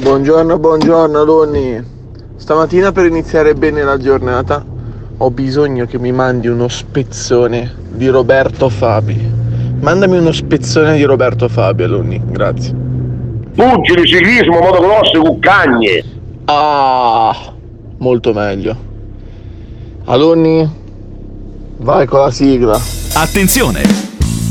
Buongiorno, buongiorno Loni. Stamattina per iniziare bene la giornata ho bisogno che mi mandi uno spezzone di Roberto Fabi. Mandami uno spezzone di Roberto Fabi, Loni, grazie. Pugili, ciclismo, motocross, cuccagne. Ah, molto meglio. Alunni, vai con la sigla. Attenzione!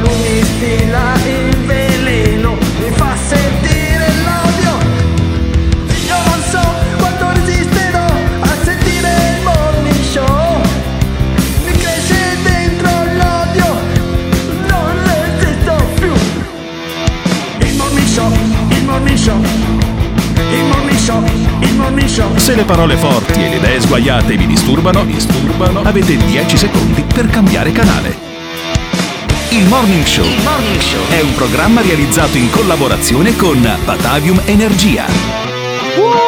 Lui stila il veleno, mi fa sentire l'odio. Io non so quanto resisterò a sentire il morning. Mi cresce dentro l'odio, non resisto più. Il morning il morning il morning il morning. Se le parole forti e le idee sguaiate vi disturbano, disturbano, avete 10 secondi per cambiare canale. Il Morning Show è un programma realizzato in collaborazione con Batavium Energia. Buongiorno!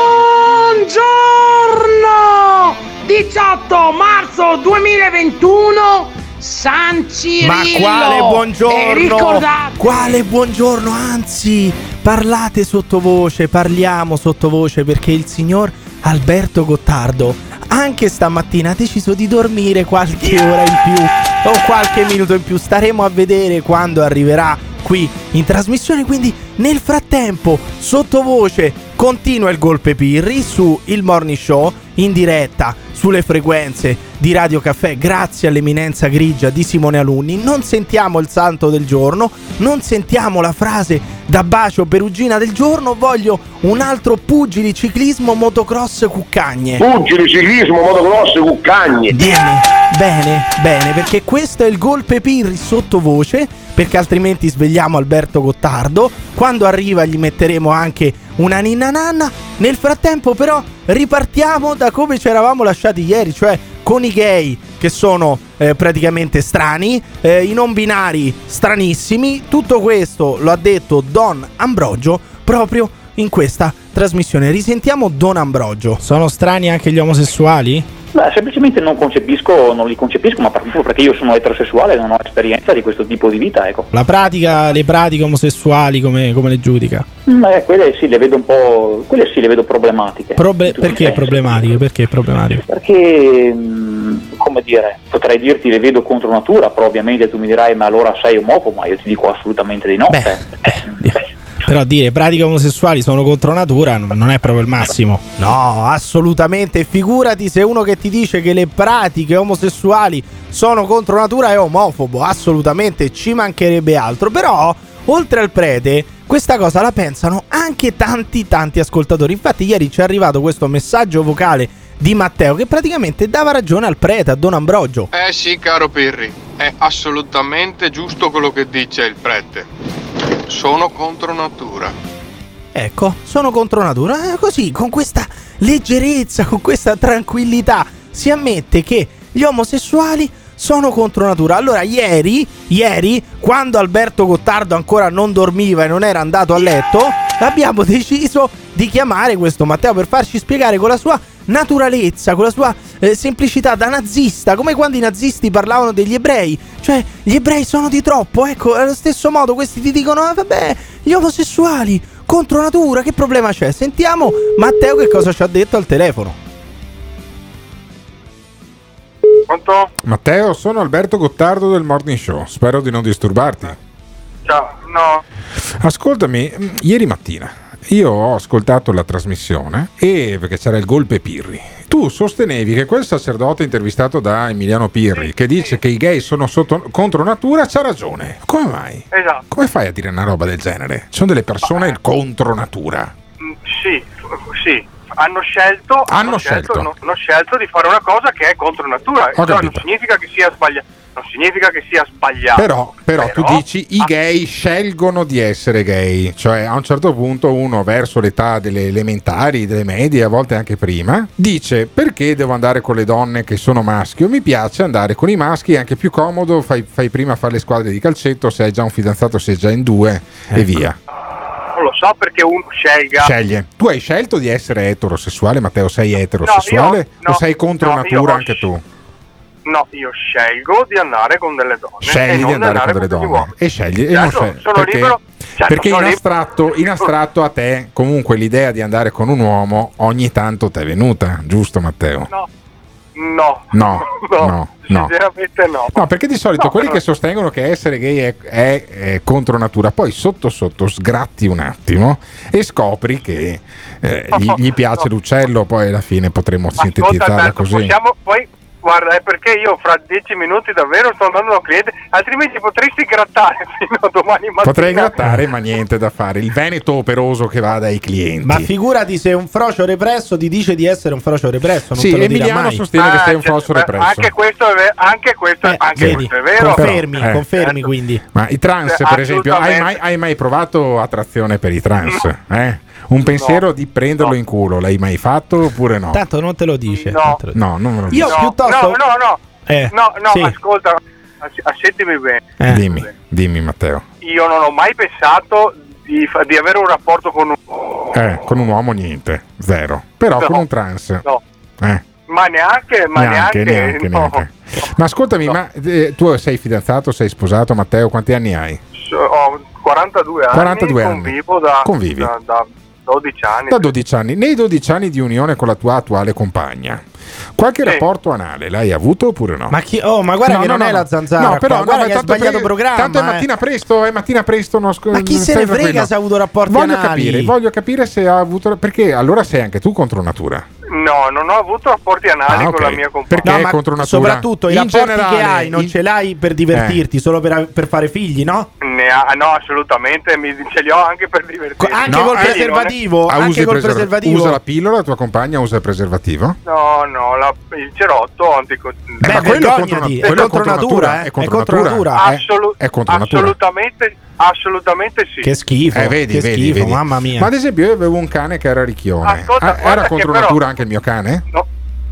18 marzo 2021 San Cirillo. Ma quale E buongiorno? ricordate Quale buongiorno? Anzi, parlate sottovoce, parliamo sottovoce perché il signor Alberto Gottardo anche stamattina ha deciso di dormire qualche ora in più o qualche minuto in più. Staremo a vedere quando arriverà qui in trasmissione. Quindi, nel frattempo, sottovoce, continua il golpe Pirri su Il Morning Show in diretta sulle frequenze di Radio Caffè grazie all'eminenza grigia di Simone Alunni. Non sentiamo il santo del giorno, non sentiamo la frase da bacio perugina del giorno, voglio un altro pugili ciclismo motocross cuccagne. Pugili, ciclismo, motocross, cuccagne. Bene, bene, bene, perché questo è il golpe Pirri sottovoce, perché altrimenti svegliamo Alberto Gottardo. Quando arriva gli metteremo anche una ninna nanna. Nel frattempo però ripartiamo da come ci eravamo lasciati ieri, cioè con i gay che sono eh, praticamente strani, eh, i non binari stranissimi. Tutto questo lo ha detto Don Ambrogio proprio in questa trasmissione. Risentiamo Don Ambrogio. Sono strani anche gli omosessuali? Beh, semplicemente non concepisco, non li concepisco, ma proprio perché io sono eterosessuale e non ho esperienza di questo tipo di vita, ecco. La pratica, le pratiche omosessuali come, come le giudica? Mm, eh, quelle sì le vedo un po'. quelle sì le vedo problematiche. I perché problematiche? Perché problematiche? Perché, mm, come dire, potrei dirti le vedo contro natura, però ovviamente tu mi dirai ma allora sei omofobo, ma io ti dico assolutamente di no. Beh, Eh, Però dire pratiche omosessuali sono contro natura non è proprio il massimo. No, assolutamente. Figurati se uno che ti dice che le pratiche omosessuali sono contro natura è omofobo. Assolutamente, ci mancherebbe altro. Però, oltre al prete, questa cosa la pensano anche tanti, tanti ascoltatori. Infatti, ieri ci è arrivato questo messaggio vocale di Matteo che praticamente dava ragione al prete, a Don Ambrogio. Eh sì, caro Pirri, è assolutamente giusto quello che dice il prete. Sono contro natura. Ecco, sono contro natura. Eh, così, con questa leggerezza, con questa tranquillità, si ammette che gli omosessuali sono contro natura. Allora, ieri, ieri, quando Alberto Gottardo ancora non dormiva e non era andato a letto, abbiamo deciso di chiamare questo Matteo per farci spiegare con la sua naturalezza, con la sua eh, semplicità da nazista, come quando i nazisti parlavano degli ebrei. Cioè, gli ebrei sono di troppo, ecco, allo stesso modo questi ti dicono, ah, vabbè, gli omosessuali, contro natura, che problema c'è? Sentiamo Matteo che cosa ci ha detto al telefono. Pronto? Matteo, sono Alberto Gottardo del Morning Show. Spero di non disturbarti. Ciao, no. Ascoltami, mh, ieri mattina io ho ascoltato la trasmissione e perché c'era il golpe Pirri. Tu sostenevi che quel sacerdote intervistato da Emiliano Pirri, che dice che i gay sono sotto, contro natura, c'ha ragione. Come mai? Esatto. Come fai a dire una roba del genere? Sono delle persone contro natura. Mm, Sì, sì. Hanno scelto, Hanno scelto. no- hanno scelto di fare una cosa che è contro natura. Cioè, non significa che sia sbagliato. Non significa che sia sbagliato. Però, però tu dici i gay scelgono di essere gay, cioè a un certo punto uno verso l'età delle elementari, delle medie, a volte anche prima, dice perché devo andare con le donne che sono maschio? Mi piace andare con i maschi, è anche più comodo, fai, fai prima fare le squadre di calcetto, se hai già un fidanzato sei già in due e via. Non lo so perché uno scelga. Sceglie. Tu hai scelto di essere eterosessuale, Matteo, sei eterosessuale No, io- no, o sei contro no, natura anche tu? No, io scelgo di andare con delle donne. e Scegli di andare con delle donne e scegli e Certo, non scegli sono perché, libero- certo, perché in, sono libero- astratto, in astratto a te comunque l'idea di andare con un uomo ogni tanto ti è venuta, giusto Matteo? No, no, No, no, no. sinceramente no. No, perché di solito No, quelli però- che sostengono che essere gay è, è- è contro natura, poi sotto sotto sgratti un attimo e scopri che eh, gli, gli piace l'uccello, poi alla fine potremmo Ascolta, sintetizzarla Alberto, così. possiamo poi. Guarda, è perché io fra dieci minuti davvero sto andando da un cliente, altrimenti potresti grattare fino a domani mattina. Potrei grattare, ma niente da fare. Il veneto operoso che va dai clienti. Ma figurati se un frocio represso ti dice di essere un frocio represso. Non Sì, te lo dirà Emiliano mai. sostiene che Ah, sei un cioè, falso beh, represso. Anche questo è vero, anche questo, Eh, anche vedi, questo è vero. confermi, eh. confermi quindi. Ma i trans, Cioè, per esempio, hai mai, hai mai provato attrazione per i trans? Eh? Un pensiero di prenderlo in culo, l'hai mai fatto oppure no? Tanto non te lo dice. No. non te lo dice. No, non me lo Io dici. No, piuttosto- no, no, no, Eh, no, no, sì. ascolta, assettimi bene. Eh. Dimmi, dimmi Matteo. Io non ho mai pensato di, fa- di avere un rapporto con un Eh, con un uomo niente, zero. Però No. con un trans. No, Eh, ma neanche, ma neanche, neanche, neanche, no. neanche. Ma ascoltami, ma eh, tu sei fidanzato, sei sposato, Matteo? Quanti anni hai? So- Ho 42 anni, 42 anni. convivo da, Convivi. da, da 12 anni. Da 12 anni. Nei 12 anni di unione con la tua attuale compagna. Qualche Sì. rapporto anale l'hai avuto oppure no? Ma, chi, oh, ma guarda No, che no, non no, è no. la zanzara. No, però guarda no, che hai tanto sbagliato per- programma. Tanto è eh. mattina presto, è mattina presto. Non sc- Ma chi se ne frega tranquillo. se ha avuto rapporti voglio anali? capire, voglio capire se ha avuto. Perché allora sei anche tu contro natura. No, non ho avuto rapporti anali Ah, con ok. la mia compagna. Perché No, contro natura. soprattutto i In rapporti generale, che hai non in- ce l'hai per divertirti, solo per, per fare figli, no? Ne ha- no, assolutamente, mi, ce li ho anche per Co- divertirmi. anche No, col eh, preservativo, Ah, anche col preserv- preservativo. Usa la pillola, la tua compagna usa il preservativo? No, no, la- il cerotto antico... Beh, ma quello è contro, è quello contro natura, eh, È contro è contro natura. natura. eh, Assolu- È contro natura. assolutamente, assolutamente sì. Che schifo, Eh, vedi, che vedi, schifo, vedi. mamma mia. Ma ad esempio io avevo un cane che era ricchione. Ascolta, Ah, era contro però- natura anche il mio cane? No,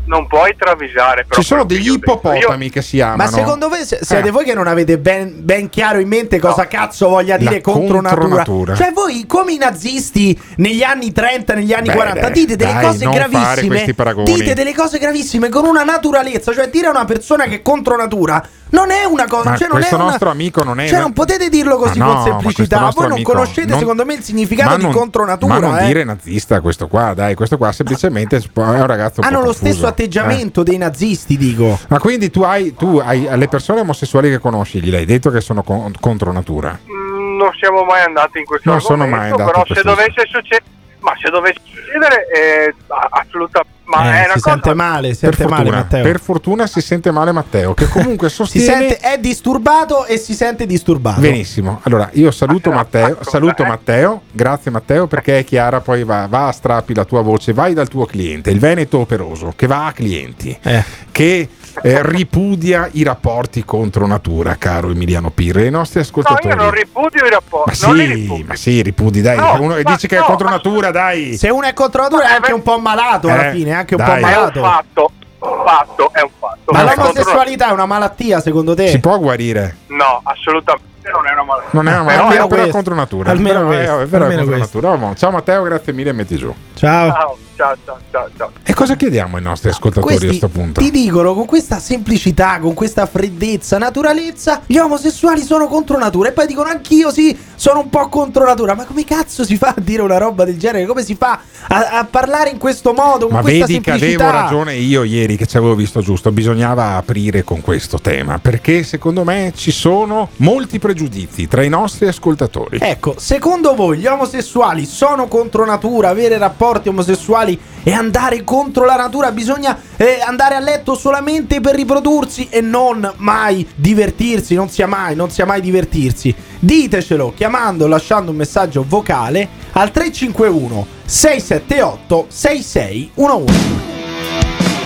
non puoi travisare. Però Ci sono degli io ippopotami che si Ma amano. secondo voi se- siete Eh. voi che non avete ben, ben chiaro in mente cosa No. cazzo voglia dire La contro natura? contronatura. Cioè voi come i nazisti negli anni 30, negli anni Beh, 40 dai, dite delle dai, cose gravissime. Dite delle cose gravissime con una naturalezza, cioè dire a una persona che è contro natura non è una cosa, Ma cioè non questo è una- nostro amico non è Cioè non potete dirlo così Ma no, con ma semplicità. nostro Voi non amico conoscete non- secondo me il significato Ma di non- contro natura, Ma non eh. dire nazista questo qua, dai, questo qua semplicemente è un ragazzo Hanno lo stesso atteggiamento dei nazisti, dico. Eh. Ma quindi tu hai, tu hai alle persone omosessuali che conosci, gli hai detto che sono con- contro natura? Mm, Non siamo mai andati in questo Non sono argomento, mai andati però in se questo- dovesse succedere... Ma se dovesse succedere, eh, assolutamente... Ma Eh, è una si cosa... sente male, si Per sente male fortuna, Matteo. per fortuna si sente male Matteo, che comunque Si sostiene... sente, è disturbato e si sente disturbato. Benissimo, allora io saluto Ma- Matteo, ma- saluto eh. Matteo, grazie Matteo perché è chiara, poi va, va a strappi la tua voce, vai dal tuo cliente, il Veneto operoso, che va a clienti, Eh. che eh, ripudia i rapporti contro natura, caro Emiliano Pirre, i nostri No, ascoltatori. io non ripudio i rapporti. ma sì, ripudio. ma sì, ripudi, dai, No, uno dice che è no, contro natura, dai. Se uno è contro natura è Eh, anche beh. un po' malato Eh, alla fine, è anche un dai. po' È un malato. fatto. Un fatto, è un fatto. Ma l'omosessualità è una malattia secondo te? Si può guarire. No, assolutamente non è una malattia. Non è una Però- malattia, almeno però è questo. contro natura. Almeno Però questo, è almeno contro natura. Oh, Ciao Matteo, grazie mille, metti giù. Ciao. Ciao, ciao, ciao, ciao, ciao. E cosa chiediamo ai nostri ascoltatori a Questi questo punto? ti dicono con questa semplicità, con questa freddezza, naturalezza, gli omosessuali sono contro natura e poi dicono anch'io sì, sono un po' contro natura. Ma come cazzo si fa a dire una roba del genere? Come si fa a, a parlare in questo modo? Con Ma questa vedi che avevo ragione io ieri che ci avevo visto giusto, bisognava aprire con questo tema, perché secondo me ci sono molti pregiudizi tra i nostri ascoltatori. Ecco, secondo voi gli omosessuali sono contro natura, avere rapporti omosessuali e andare contro la natura? Bisogna eh, andare a letto solamente per riprodursi e non mai divertirsi, non sia mai, non sia mai divertirsi. Ditecelo chiamando o lasciando un messaggio vocale al 351 678 6611.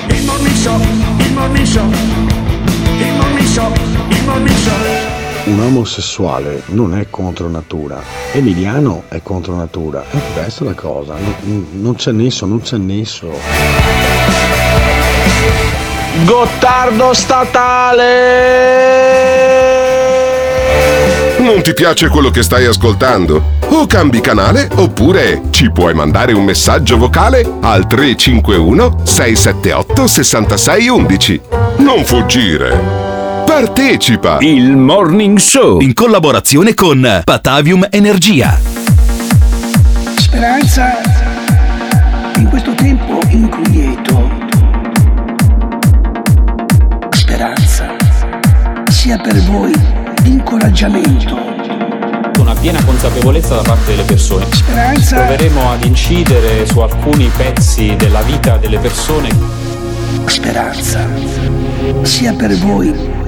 Il morning show, il morning show, il morning show, il morning show. Un omosessuale non è contro natura, Emiliano è contro natura, è questa la cosa, non, non c'è nesso, non c'è nesso. Gottardo statale! Non ti piace quello che stai ascoltando? O cambi canale oppure ci puoi mandare un messaggio vocale al 351 678 6611. Non fuggire. Partecipa! Il Morning Show in collaborazione con Patavium Energia. Speranza in questo tempo inquieto. Speranza sia per voi incoraggiamento. Una piena consapevolezza da parte delle persone. Speranza. Proveremo ad incidere su alcuni pezzi della vita delle persone. Speranza sia per voi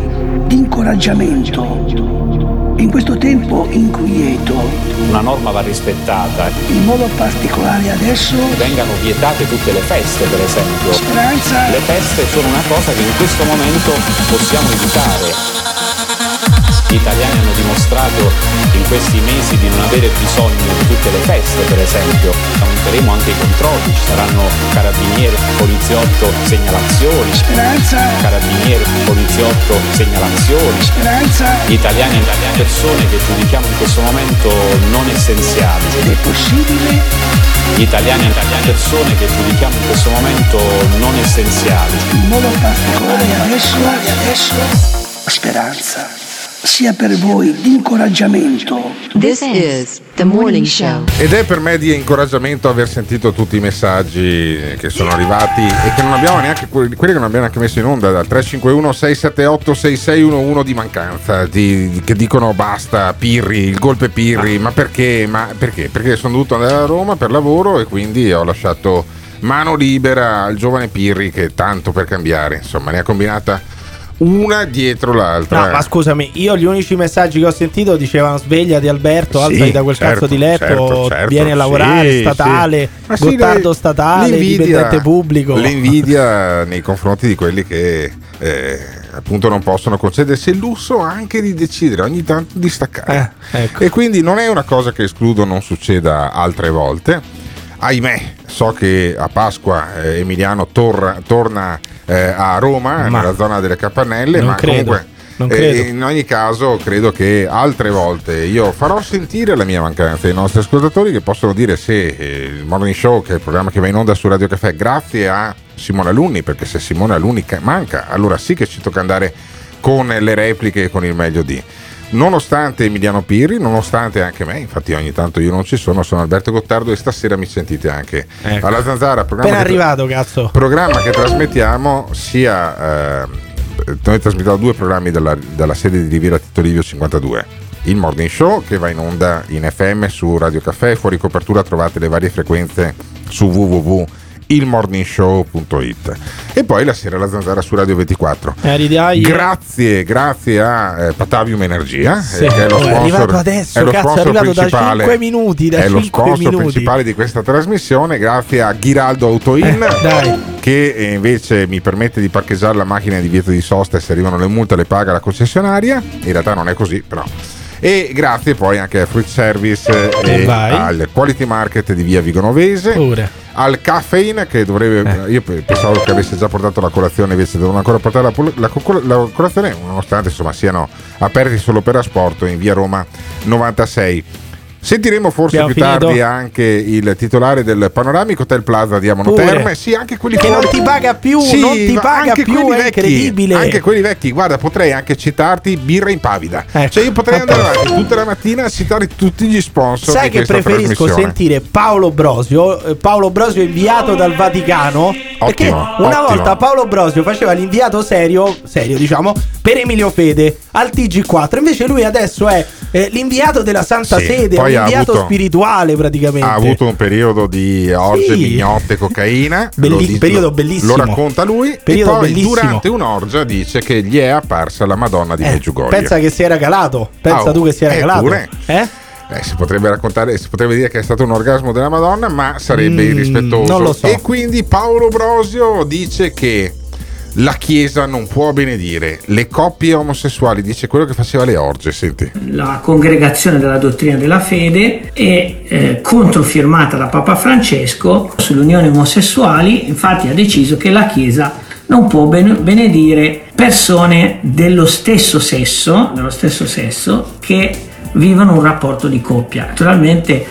di incoraggiamento. In questo tempo inquieto, Una norma va rispettata. in modo particolare adesso, Vengano vietate tutte le feste, per esempio. Speranza. Le feste sono una cosa che in questo momento possiamo evitare. Gli italiani hanno dimostrato in questi mesi di non avere bisogno di tutte le feste, per esempio. Aumenteremo anche i controlli, ci saranno carabinieri, poliziotto, segnalazioni. Speranza. Carabinieri, poliziotto, segnalazioni. Speranza. Gli italiani e le persone che giudichiamo in questo momento non essenziali. Ed è possibile Gli italiani e le persone che giudichiamo in questo momento non essenziali. in modo particolare adesso, adesso, speranza sia per voi di incoraggiamento. This is the morning show. Ed è per me di incoraggiamento aver sentito tutti i messaggi che sono arrivati e che non abbiamo neanche quelli che non abbiamo neanche messo in onda dal 351 678 6611 di mancanza di- di- che dicono basta Pirri, il golpe Pirri, ma perché? Ma perché? Perché sono dovuto andare a Roma per lavoro e quindi ho lasciato mano libera al giovane Pirri che tanto per cambiare, insomma, ne ha combinata una dietro l'altra. No, ma scusami, io gli unici messaggi che ho sentito dicevano svegliati Alberto, Sì, alzati da quel certo, cazzo di letto, certo, certo, vieni a lavorare, sì, statale, sì. Sì, Gottardo le- statale, l'invidia- dipendente pubblico. L'invidia nei confronti di quelli che eh, appunto non possono concedersi il lusso anche di decidere ogni tanto di staccare. Eh, ecco. E quindi non è una cosa che escludo non succeda altre volte. Ahimè, so che a Pasqua eh, Emiliano torra- torna eh, a Roma, Ma- nella zona delle Capannelle, ma credo, comunque eh, in ogni caso credo che altre volte io farò sentire la mia mancanza ai nostri ascoltatori che possono dire se eh, il Morning Show, che è il programma che va in onda su Radio Caffè, grazie a Simone Alunni, perché se Simone Alunni ca- manca, allora sì che ci tocca andare con le repliche e con il meglio di. Nonostante Emiliano Pirri, nonostante anche me, infatti ogni tanto io non ci sono, sono Alberto Gottardo e stasera mi sentite anche Ecco. alla Zanzara, programma che- arrivato, cazzo. programma che trasmettiamo sia eh, noi trasmettiamo due programmi dalla, dalla sede di Riviera Tito Livio 52 il Morning Show che va in onda in FM su Radio Caffè fuori copertura trovate le varie frequenze su www.ilmorningshow.it e poi la sera la zanzara su Radio 24 Eh, grazie grazie a eh, Patavium Energia Sì, eh, che è lo è sponsor, arrivato adesso, è lo cazzo, è sponsor da principale. 5 minuti, da è lo 5 sponsor minuti. principale di questa trasmissione grazie a Ghiraldo Autoin Eh, che eh, invece mi permette di parcheggiare la macchina di vieto di sosta e se arrivano le multe le paga la concessionaria. In realtà non è così però e grazie poi anche a Fruit Service eh, e Vai. al Quality Market di via Vigonovese Pure. al Caffeine che dovrebbe io pe- pensavo che avesse già portato la colazione invece devono ancora portare la, la la colazione nonostante insomma siano aperti solo per asporto in via Roma 96 Sentiremo forse Abbiamo più finito? tardi anche il titolare del Panoramico Hotel Plaza di Amano Pure. Terme. Sì, anche quelli Che fuori- non ti paga più, Sì, non ti paga anche più, è vecchi, incredibile. Anche quelli vecchi, guarda, potrei anche citarti birra impavida. Cioè, io potrei andare avanti tutta la mattina a citare tutti gli sponsor. Sai che preferisco sentire Paolo Brosio, eh, Paolo Brosio inviato dal Vaticano, perché Ottimo, una ottimo. volta Paolo Brosio faceva l'inviato serio, serio diciamo, per Emilio Fede al TG4, invece lui adesso è eh, l'inviato della Santa Sì, Sede, un poi ha inviato avuto- spirituale praticamente. Ha avuto un periodo di orge, Sì. mignotte, cocaina. Belli- lo periodo bellissimo. Lo racconta lui. Periodo e poi bellissimo. durante un'orgia dice che gli è apparsa la Madonna di Eh, Meggiugorio. pensa che si era calato, pensa Ah, tu che si era eh, calato. pure. Eh? Eh, si potrebbe raccontare, si potrebbe dire che è stato un orgasmo della Madonna, ma sarebbe Mm, irrispettoso. non lo so. E quindi Paolo Brosio dice che la Chiesa non può benedire le coppie omosessuali, dice quello che faceva le orge, senti. la congregazione della dottrina della fede è eh, controfirmata da Papa Francesco sulle unioni omosessuali, infatti ha deciso che la Chiesa non può ben- benedire persone dello stesso sesso, dello stesso sesso che vivono un rapporto di coppia. Naturalmente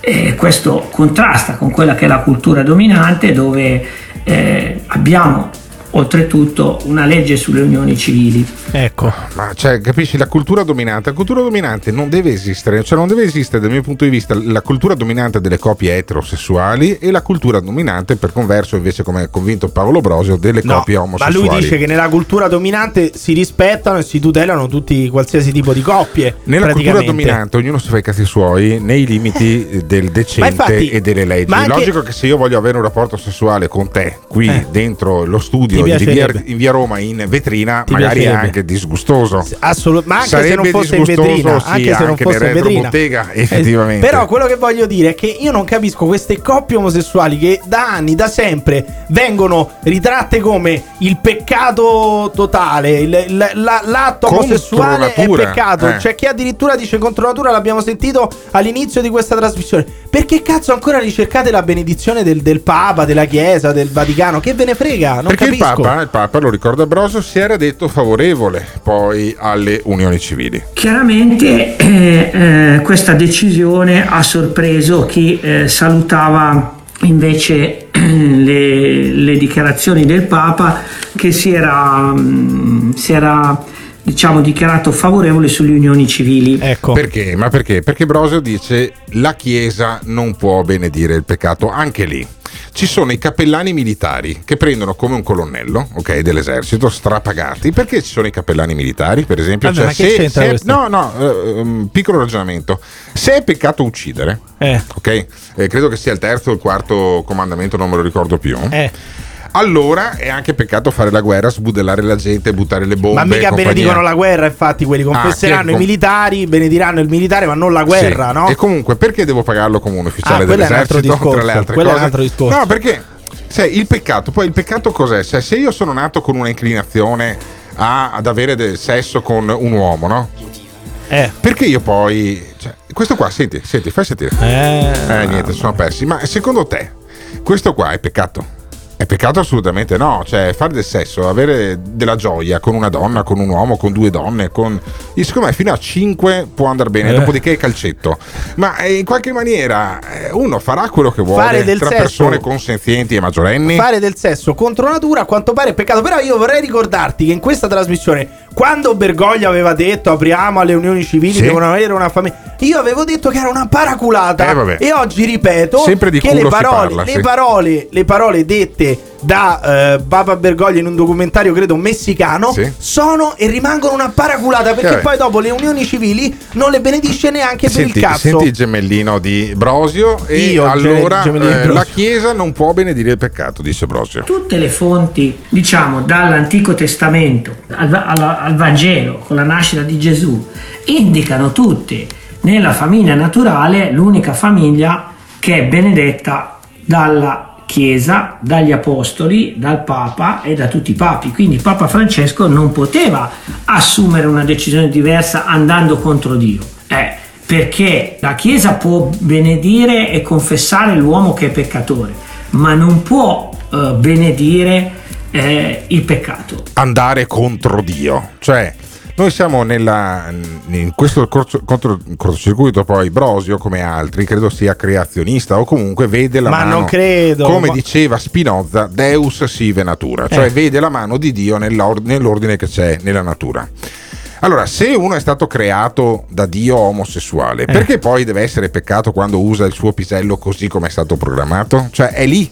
eh, questo contrasta con quella che è la cultura dominante dove eh, abbiamo oltretutto una legge sulle unioni civili. Ecco. Ma cioè, capisci, la cultura dominante, la cultura dominante non deve esistere, cioè non deve esistere dal mio punto di vista la cultura dominante delle coppie eterosessuali e la cultura dominante per converso invece come ha convinto Paolo Brosio delle No, coppie ma omosessuali. lui dice che nella cultura dominante si rispettano e si tutelano tutti qualsiasi tipo di coppie. Nella cultura dominante ognuno si fa i cazzi suoi nei limiti del decente Ma infatti- e delle leggi. ma anche- Logico che se io voglio avere un rapporto sessuale con te qui Eh. dentro lo Ti studio di via, in via Roma in vetrina, Ti magari è anche disgustoso. Assolut- ma anche se Sarebbe non fosse in vetrina, sì, anche se non anche fosse in vetrina. retrobottega, Eh, effettivamente. Però quello che voglio dire è che io non capisco queste coppie omosessuali che da anni, da sempre, vengono ritratte come il peccato totale, il- il- la- l'atto Contro omosessuale è natura, peccato. eh. C'è chi addirittura dice contro natura, l'abbiamo sentito all'inizio di questa trasmissione. Perché cazzo ancora ricercate la benedizione del, del Papa, della Chiesa, del Vaticano? Che ve ne frega? Non Perché il capisco. Papa, il Papa, lo ricorda Brosio, si era detto favorevole poi alle unioni civili. Chiaramente eh, eh, questa decisione ha sorpreso chi eh, salutava invece le, le dichiarazioni del Papa che si era, mm, si era diciamo, dichiarato favorevole sulle unioni civili. Ecco. Perché? Ma perché? Perché Brosio dice la Chiesa non può benedire il peccato, anche lì. Ci sono i cappellani militari che prendono come un colonnello, ok, dell'esercito, strapagati. Perché ci sono i cappellani militari, per esempio? Vabbè, che se, se- no, no, um, piccolo ragionamento. Se è peccato uccidere, Eh. ok, eh, credo che sia il terzo o il quarto comandamento, non me lo ricordo più. Eh. Allora è anche peccato fare la guerra, sbudellare la gente, buttare le bombe. Ma mica benedicono la guerra, infatti, quelli confesseranno Ah, i militari, benediranno il militare, ma non la guerra, Sì. no? E comunque perché devo pagarlo come un ufficiale Ah, dell'esercito discorso, tra le altre quello è un cose? altro discorso. No, perché sai, il peccato, poi il peccato cos'è? Cioè, se io sono nato con una inclinazione a- ad avere del sesso con un uomo, no? Eh. Perché io poi cioè, questo qua, senti, senti, fai sentire. Eh. niente, sono persi. Ma secondo te questo qua è peccato? È peccato assolutamente no, cioè fare del sesso, avere della gioia con una donna, con un uomo, con due donne, con... io, secondo me fino a 5 può andare bene, Eh. dopodiché è calcetto. Ma eh, in qualche maniera eh, uno farà quello che vuole Fare del tra sesso- persone consenzienti e maggiorenni. Fare del sesso contro natura a quanto pare è peccato. Però io vorrei ricordarti che in questa trasmissione, quando Bergoglio aveva detto apriamo alle unioni civili, Sì. devono avere una famiglia, io avevo detto che era una paraculata. Eh, e oggi ripeto Sempre di che le parole, parla, le, sì. parole, le parole dette da eh, Papa Bergoglio in un documentario, credo messicano, Sì. sono e rimangono una paraculata. Perché vabbè. poi dopo le unioni civili non le benedisce neanche per il Senti, cazzo. senti il gemellino di Brosio e Io, allora eh, Brosio. la Chiesa non può benedire il peccato, dice Brosio. Tutte le fonti, diciamo, dall'Antico Testamento al, alla- al Vangelo, con la nascita di Gesù, indicano tutte nella famiglia naturale l'unica famiglia che è benedetta dalla Chiesa, dagli Apostoli, dal Papa e da tutti i papi. Quindi Papa Francesco non poteva assumere una decisione diversa andando contro Dio. Eh, perché la Chiesa può benedire e confessare l'uomo che è peccatore, ma non può eh, benedire eh, il peccato. andare contro Dio. Cioè, Noi siamo nella, in questo corso- contro- cortocircuito, poi Brosio, come altri, credo sia creazionista o comunque vede la Ma mano. non credo, Come ma- diceva Spinoza, Deus sive natura, cioè Eh. vede la mano di Dio nell'or- nell'ordine che c'è nella natura. Allora, se uno è stato creato da Dio omosessuale, Eh. perché poi deve essere peccato quando usa il suo pisello così come è stato programmato? Cioè, è lì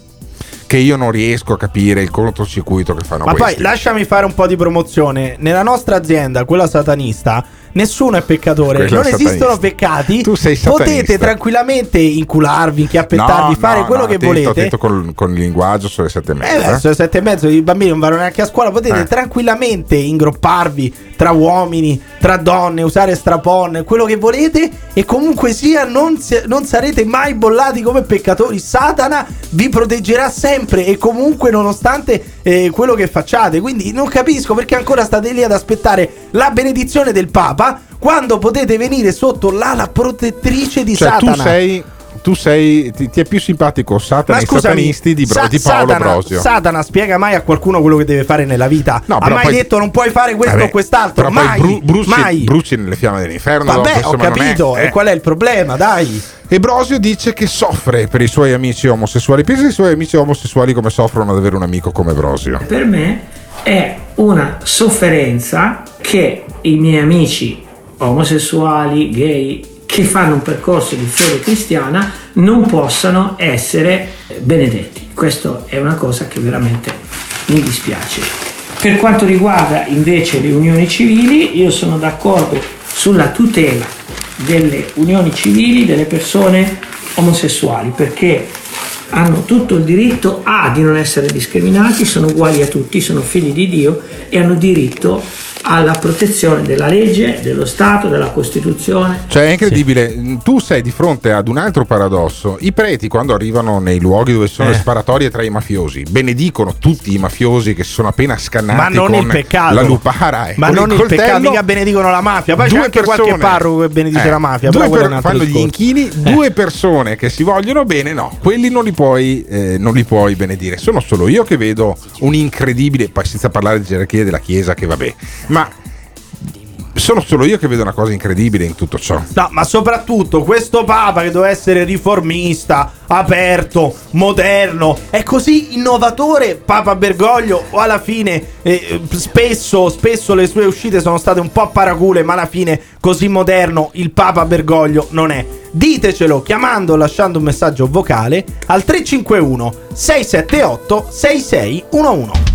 che io non riesco a capire il cortocircuito che fanno Ma questi. poi lasciami fare un po' di promozione. Nella nostra azienda, quella satanista, nessuno è peccatore. Quella non satanista. esistono peccati. Tu sei satanista. Potete tranquillamente incularvi, inchiappettarvi, No, fare no, quello no, che attento, volete. attento col- con il linguaggio sulle sette e Eh, mezza. verso le sette e mezzo i bambini non vanno neanche a scuola. Potete Eh. tranquillamente ingropparvi tra uomini, tra donne, usare strapon, quello che volete. E comunque sia, non, non sarete mai bollati come peccatori. Satana vi proteggerà sempre e comunque, nonostante eh, quello che facciate. Quindi non capisco perché ancora state lì ad aspettare la benedizione del Papa. Quando potete venire sotto l'ala protettrice di Cioè, Satana. tu sei. Tu sei. Ti, ti è più simpatico Satana e satanisti di, Bro- Sa- di Paolo Satana, Brosio. Satana spiega mai a qualcuno quello che deve fare nella vita. No, ha mai poi- detto non puoi fare questo Vabbè, o quest'altro. Mai, bru- bruci, mai. bruci nelle fiamme dell'inferno. Vabbè, ho non è- capito. eh. E qual è il problema? Dai. E Brosio dice che soffre per i suoi amici omosessuali. Pensa ai suoi amici omosessuali come soffrono ad avere un amico come Brosio. Per me è una sofferenza che i miei amici omosessuali, gay, che fanno un percorso di fede cristiana non possano essere benedetti. Questa è una cosa che veramente mi dispiace. Per quanto riguarda invece le unioni civili, io sono d'accordo sulla tutela delle unioni civili delle persone omosessuali perché hanno tutto il diritto A di non essere discriminati, sono uguali a tutti, sono figli di Dio e hanno diritto alla protezione della legge, dello Stato, della Costituzione. Cioè, è incredibile. Tu sei di fronte ad un altro paradosso. I preti, quando arrivano nei luoghi dove sono Eh. le sparatorie tra i mafiosi, benedicono tutti i mafiosi che si sono appena scannati Ma non con il peccato. la lupara. e Ma con non il coltello. peccato, mica benedicono la mafia. Poi c'è Due anche qualche persone- parroco che benedice Eh, la mafia. due per- fanno gli inchini, due persone che si vogliono bene, no, quelli non li puoi, eh, non li puoi benedire. Sono solo io che vedo un incredibile, poi senza parlare di gerarchia della Chiesa, che vabbè, ma sono solo io che vedo una cosa incredibile in tutto ciò. No, ma soprattutto questo Papa che doveva essere riformista, aperto, moderno, è così innovatore Papa Bergoglio o alla fine eh, spesso, spesso le sue uscite sono state un po' paracule, ma alla fine così moderno il Papa Bergoglio non è. Ditecelo chiamando o lasciando un messaggio vocale al 351 678 6611.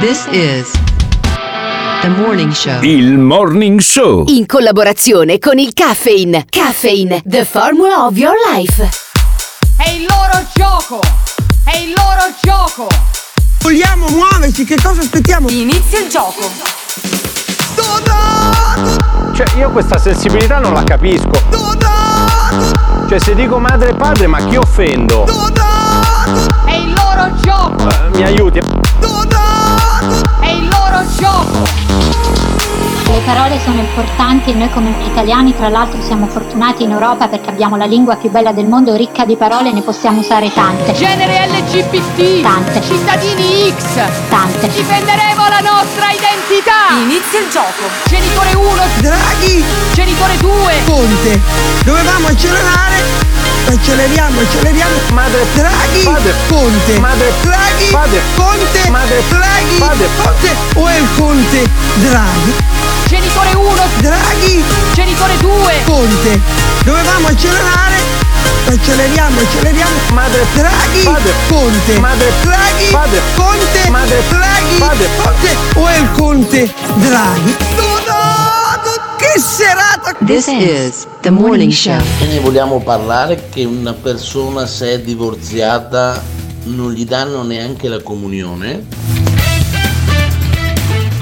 This is morning show. Il Morning Show. In collaborazione con il Caffeine. Caffeine, the formula of your life. È il loro gioco! È il loro gioco! Vogliamo muoverci, che cosa aspettiamo? Inizia il gioco! Cioè, io questa sensibilità non la capisco. Cioè, se dico madre e padre, ma chi offendo? È il loro gioco! Eh, mi aiuti? È il loro gioco! Le parole sono importanti e noi come italiani tra l'altro siamo fortunati in Europa perché abbiamo la lingua più bella del mondo, ricca di parole, ne possiamo usare tante. Genere LGBT! Tante. Cittadini X! Tante. Difenderemo la nostra identità! Inizia il gioco! Genitore 1! Draghi! Genitore 2! Ponte! Dovevamo accelerare! Acceleriamo, acceleriamo! Madre! Draghi! Padre! Ponte! Madre! Draghi! Padre! Ponte! Madre! Draghi! Padre! Ponte! O è il Conte? Draghi! Genitore 1! Draghi! Genitore 2! Ponte! Dovevamo accelerare! Acceleriamo, acceleriamo! Madre! Draghi! Padre! Ponte! Madre! Draghi! Padre! Ponte! Madre! Draghi! Padre! Ponte! O è il Conte? Draghi! Che serata! This is the morning show. E ne vogliamo parlare che una persona se è divorziata non gli danno neanche la comunione?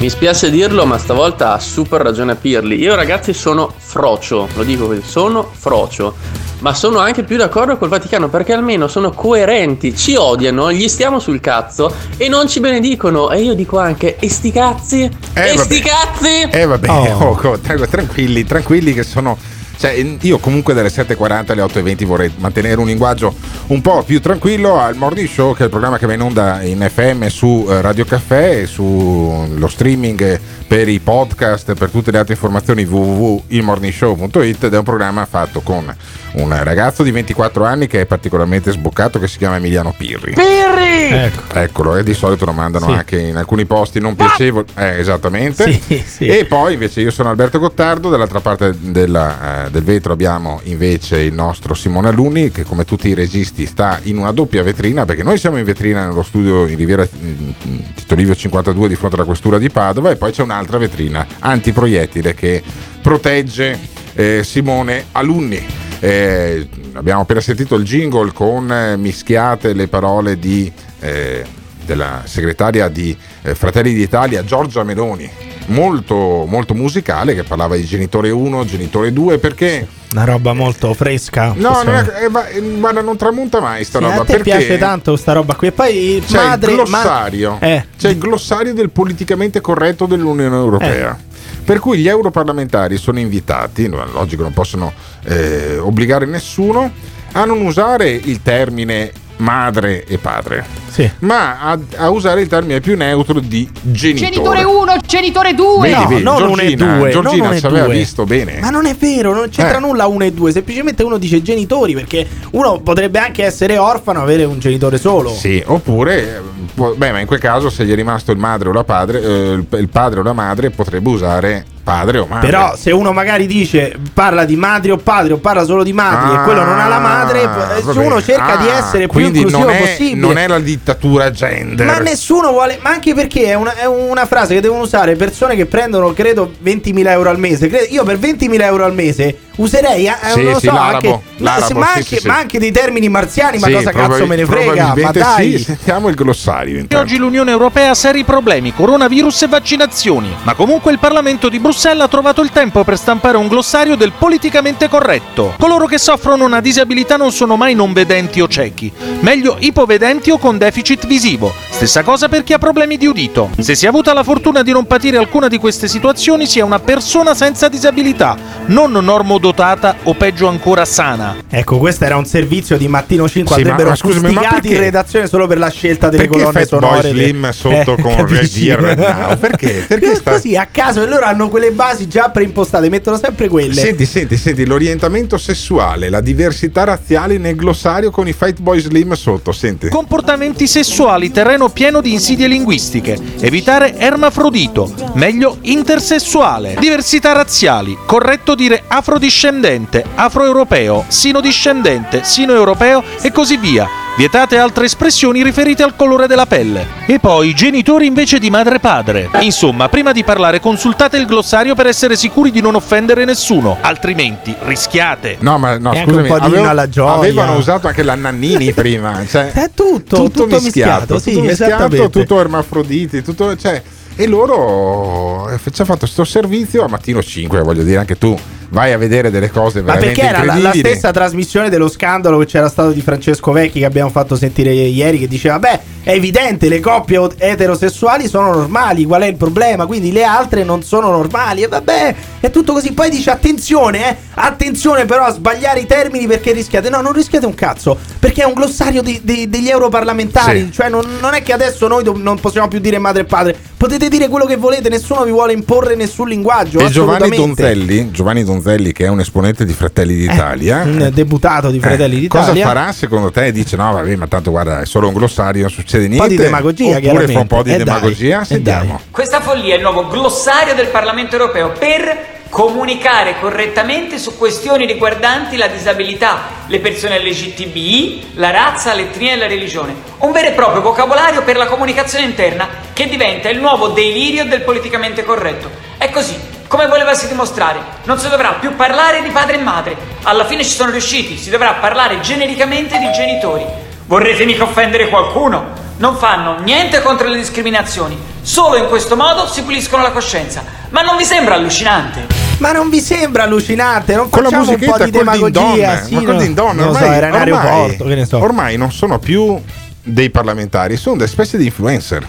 Mi spiace dirlo, ma stavolta ha super ragione Pirli. Io ragazzi sono frocio, lo dico così, sono frocio. Ma sono anche più d'accordo col Vaticano perché almeno sono coerenti, ci odiano, gli stiamo sul cazzo e non ci benedicono. E io dico anche, e sti cazzi? Eh, e vabbè. sti cazzi? Eh vabbè, Oh. oh, tranquilli, tranquilli che sono Cioè, io comunque dalle 7.40 alle 8.20 vorrei mantenere un linguaggio un po' più tranquillo al Morning Show, che è il programma che va in onda in FM su eh, Radio Caffè e sullo streaming per i podcast, per tutte le altre informazioni www.ilmorningshow.it ed è un programma fatto con un ragazzo di 24 anni che è particolarmente sboccato che si chiama Emiliano Pirri. Pirri! Ecco. Eccolo, e di solito lo mandano Sì. anche in alcuni posti non piacevoli. Eh, esattamente. Sì, sì. E poi invece io sono Alberto Gottardo, dall'altra parte della, eh, del vetro abbiamo invece il nostro Simone Alunni che come tutti i registi sta in una doppia vetrina perché noi siamo in vetrina nello studio in Riviera in Tito Livio 52 di fronte alla questura di Padova e poi c'è un'altra vetrina antiproiettile che protegge eh, Simone Alunni. Eh, abbiamo appena sentito il jingle con eh, mischiate le parole di, eh, della segretaria di eh, Fratelli d'Italia Giorgia Meloni, molto, molto musicale, che parlava di genitore 1, genitore 2, perché... Una roba molto fresca. No, non è- eh, ma- eh, guarda, non tramonta mai sta Sì, roba. a te piace tanto sta roba qui. E poi c'è madre, il ma- glossario, Eh. c'è il glossario del politicamente corretto dell'Unione Europea. Eh. Per cui gli europarlamentari sono invitati, logico non possono eh, obbligare nessuno, a non usare il termine madre e padre, Sì. ma a, a usare il termine più neutro di genitore. Genitore 1, genitore 2. Vedi, No, vedi, non uno e Giorgina, due, Giorgina non ci aveva due. visto bene. Ma non è vero, non c'entra Eh. nulla uno e due. Semplicemente uno dice genitori perché uno potrebbe anche essere orfano e avere un genitore solo. Sì, oppure, beh, ma in quel caso se gli è rimasto il madre o la padre, eh, il, padre o la madre potrebbe usare padre o madre. Però se uno magari dice parla di madri o padre o parla solo di madri e quello non ha la madre, eh, Ah, se vabbè. uno cerca di Ah, essere più inclusivo non è, possibile. Non è la dittatura gender. Ma nessuno vuole, ma anche perché è una, è una frase che devono usare persone che prendono, credo, 20.000 euro al mese. Io per 20.000 euro al mese userei, eh, Sì, non lo sì, so, anche, ma, l'arabo, ma anche, sì, ma anche dei termini marziani, ma cosa cazzo me ne frega? Ma dai. Sì, sentiamo il glossario. Intanto. Oggi l'Unione Europea ha seri problemi, coronavirus e vaccinazioni, ma comunque il Parlamento di Bruxelles ha trovato il tempo per stampare un glossario del politicamente corretto. Coloro che soffrono una disabilità non sono mai non vedenti o ciechi, meglio ipovedenti o con deficit visivo. Stessa cosa per chi ha problemi di udito. Se si è avuta la fortuna di non patire alcuna di queste situazioni, si è una persona senza disabilità, non normodotata o peggio ancora sana. Ecco, questo era un servizio di Mattino 5. Sì, ma- andrebbero ma scusami, ma fustigati perché? in redazione solo per la scelta delle Perché colonne sonore. Slim sotto con capisci? Red Deer Red Now? Perché? Perché sta- Così a caso e loro hanno quelle basi già preimpostate, mettono sempre quelle. Senti, senti, senti, l'orientamento sessuale, la diversità razziale nel glossario con i Fight Boy Slim sotto, senti. Comportamenti sessuali, terreno pieno di insidie linguistiche. Evitare ermafrodito, meglio intersessuale. Diversità razziali, corretto dire afrodiscendente, afroeuropeo, sinodiscendente, sinoeuropeo e così via. Vietate altre espressioni riferite al colore della pelle. E poi genitori invece di madre e padre. Insomma, prima di parlare consultate il glossario per essere sicuri di non offendere nessuno, altrimenti rischiate. No, ma no, E scusami, un po' di avevo- alla gioia. avevano usato anche la Nannini prima, cioè, È tutto, tutto, mischiato, sì, tutto mischiato, esattamente. tutto ermafroditi, tutto, cioè, e loro eh, ci hanno fatto questo servizio a mattino 5, voglio dire, anche tu vai a vedere delle cose Ma veramente perché era la, la stessa trasmissione dello scandalo che c'era stato di Francesco Vecchi che abbiamo fatto sentire ieri che diceva beh è evidente le coppie eterosessuali sono normali qual è il problema quindi le altre non sono normali e vabbè è tutto così poi dice attenzione eh attenzione però a sbagliare i termini perché rischiate no non rischiate un cazzo perché è un glossario di- di- degli europarlamentari Sì. cioè non, non è che adesso noi do- non possiamo più dire madre e padre potete dire quello che volete nessuno vi vuole imporre nessun linguaggio E Giovanni. Donzelli, Giovanni Donzelli, che è un esponente di Fratelli d'Italia, Eh, un deputato di Fratelli eh, d'Italia. Cosa farà secondo te? Dice: No, vabbè, ma tanto guarda, è solo un glossario, non succede niente. po' di demagogia, Oppure fa un po' di. Eh, dai, demagogia. eh, Sentiamo. Questa follia è il nuovo glossario del Parlamento europeo per comunicare correttamente su questioni riguardanti la disabilità, le persone LGTBI, la razza, l'etnia e la religione. Un vero e proprio vocabolario per la comunicazione interna che diventa il nuovo delirio del politicamente corretto. È così, come volevasi dimostrare, non si dovrà più parlare di padre e madre. Alla fine ci sono riusciti, si dovrà parlare genericamente di genitori. Vorrete mica offendere qualcuno? Non fanno niente contro le discriminazioni, solo in questo modo si puliscono la coscienza. Ma non vi sembra allucinante? Ma non vi sembra allucinante? Non Con la facciamo un po' musichetta, di demagogia. sì, ma no. din don, Non lo ormai, so, era in ormai- aeroporto, che ne so. ormai non sono più dei parlamentari, sono delle specie di influencer.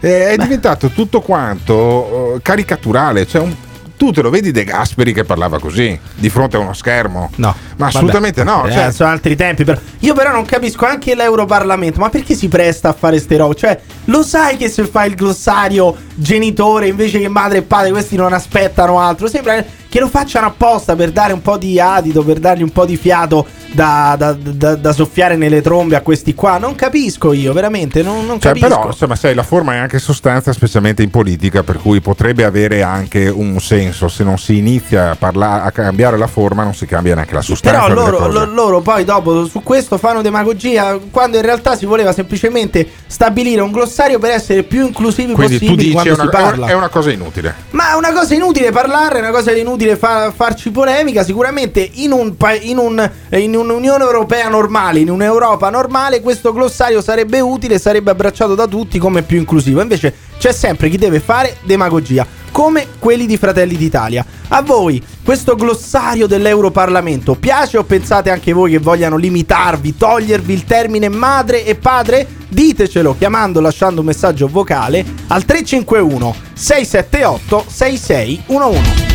Eh, è diventato tutto quanto eh, caricaturale, cioè un- tu te lo vedi De Gasperi che parlava così di fronte a uno schermo? No, ma assolutamente Vabbè, no. eh, cioè- sono altri tempi. Però. Io, però, non capisco anche l'Europarlamento. Ma perché si presta a fare ste robe? Cioè, lo sai che se fai il glossario genitore invece che madre e padre, questi non aspettano altro. Sembra che lo facciano apposta per dare un po' di adito, per dargli un po' di fiato da, da- da- da soffiare nelle trombe a questi qua. Non capisco io, veramente. Non, non Cioè, capisco. però, insomma, sai, la forma è anche sostanza, specialmente in politica, per cui potrebbe avere anche un senso. Se non si inizia a, parla- a cambiare la forma, non si cambia neanche la sostanza. Però loro, lo- loro poi dopo su questo fanno demagogia quando in realtà si voleva semplicemente stabilire un glossario per essere più inclusivi Quindi tu possibili dici è quando una, si parla. è una cosa inutile. Ma è una cosa inutile parlare, è una cosa inutile fa- farci polemica. Sicuramente in, un pa- in, un- in un'Unione Europea normale, in un'Europa normale, questo glossario sarebbe utile, sarebbe abbracciato da tutti come più inclusivo. Invece c'è sempre chi deve fare demagogia, come quelli di Fratelli d'Italia. A voi questo glossario dell'Europarlamento piace o pensate anche voi che vogliano limitarvi, togliervi il termine madre e padre? Ditecelo chiamando, lasciando un messaggio vocale al 351 678 6611.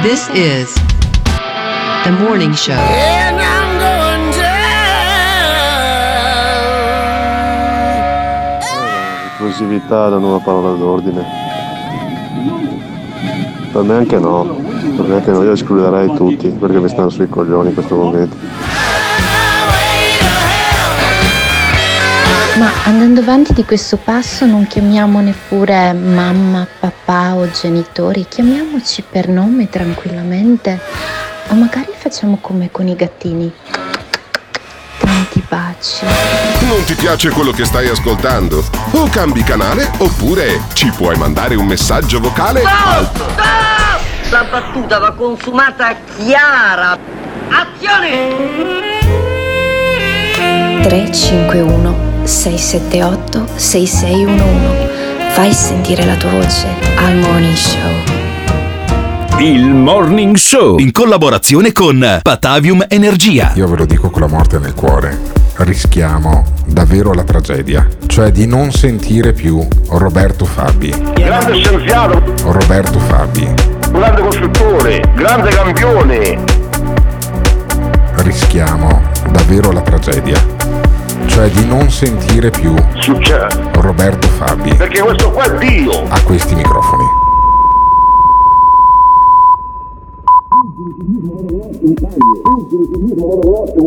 This is the morning show. Inclusività è la nuova parola d'ordine. Per me anche no, per me anche no, io escluderei tutti perché mi stanno sui coglioni in questo momento. Ma andando avanti di questo passo non chiamiamo neppure mamma, papà o genitori, chiamiamoci per nome tranquillamente o magari facciamo come con i gattini. Tanti baci. Non ti piace quello che stai ascoltando? O cambi canale oppure ci puoi mandare un messaggio vocale al La battuta va consumata chiara. Azione! 351 678 6611. Fai sentire la tua voce al Morning Show. Il Morning Show in collaborazione con Patavium Energia. Io ve lo dico con la morte nel cuore. Rischiamo davvero la tragedia, cioè di non sentire più Roberto Fabi. Grande scienziato, Roberto Fabi. grande costruttore, grande campione. Rischiamo davvero la tragedia, cioè di non sentire più Succede. Roberto Fabi Perché questo qua è Dio. a questi microfoni. Pugili ciclismo motocross è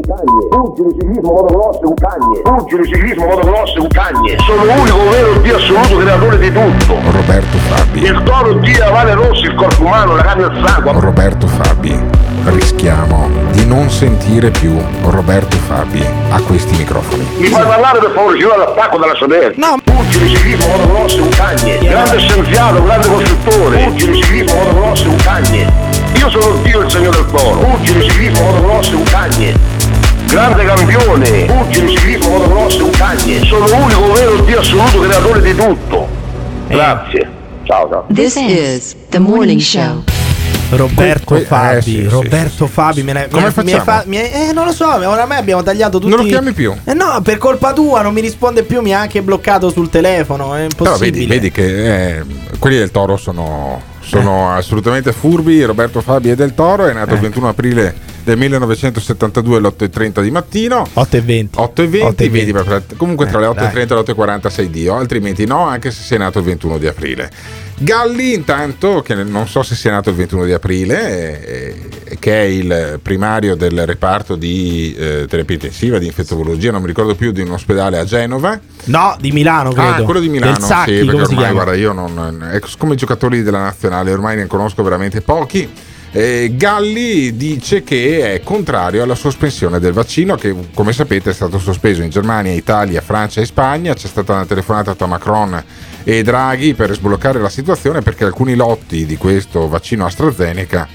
un cagne. Pugili ciclismo motocross è un cagne. Sono l'unico vero Dio assoluto creatore di tutto. Roberto Fabi. Il toro Dio la Vale Rosso, il corpo umano, la carne e il sangue. Roberto Fabi. Rischiamo di non sentire più Roberto Fabi a questi microfoni. Mi fai parlare per favore, ci vuole l'attacco dalla sodera. No. Pugili ciclismo motocross è un cagne. Grande scienziato, grande costruttore. Pugili ciclismo motocross è un cagne. Io sono Dio il segno del toro. Pugili ciclismo motocross è un cagne. Grande campione. Pugili ciclismo motocross un cagne. Sono l'unico vero Dio assoluto creatore di tutto. Grazie. Ciao ciao. This is the morning show. Roberto Que- que- Fabi, eh, sì, sì, Roberto Fabi, me ne, Come mi- mi facciamo? fa- mi- eh, non lo so, oramai abbiamo tagliato tutti. Non lo chiami più? Eh no, per colpa tua non mi risponde più, mi ha anche bloccato sul telefono, è Però impossibile. vedi, vedi che eh, quelli del Toro sono, sono assolutamente furbi. Roberto Fabi è del Toro, è nato il 21 aprile del 1972 alle 8.30 di mattino. 8.20. 8.20, vedi, comunque tra Eh, le 8.30 dai. e le 8.40 sei Dio, altrimenti no, anche se sei nato il 21 di aprile. Galli intanto, che non so se sia nato il 21 di aprile, eh, eh, che è il primario del reparto di eh, terapia intensiva, di infettovologia, non mi ricordo più, di un ospedale a Genova. No, di Milano, credo. Ah, quello di Milano, Del Sacchi, sì, perché come ormai guarda, io non. È come i giocatori della nazionale, ormai ne conosco veramente pochi. Eh, Galli dice che è contrario alla sospensione del vaccino, che come sapete è stato sospeso in Germania, Italia, Francia e Spagna. C'è stata una telefonata tra Macron e Draghi per sbloccare la situazione perché alcuni lotti di questo vaccino AstraZeneca,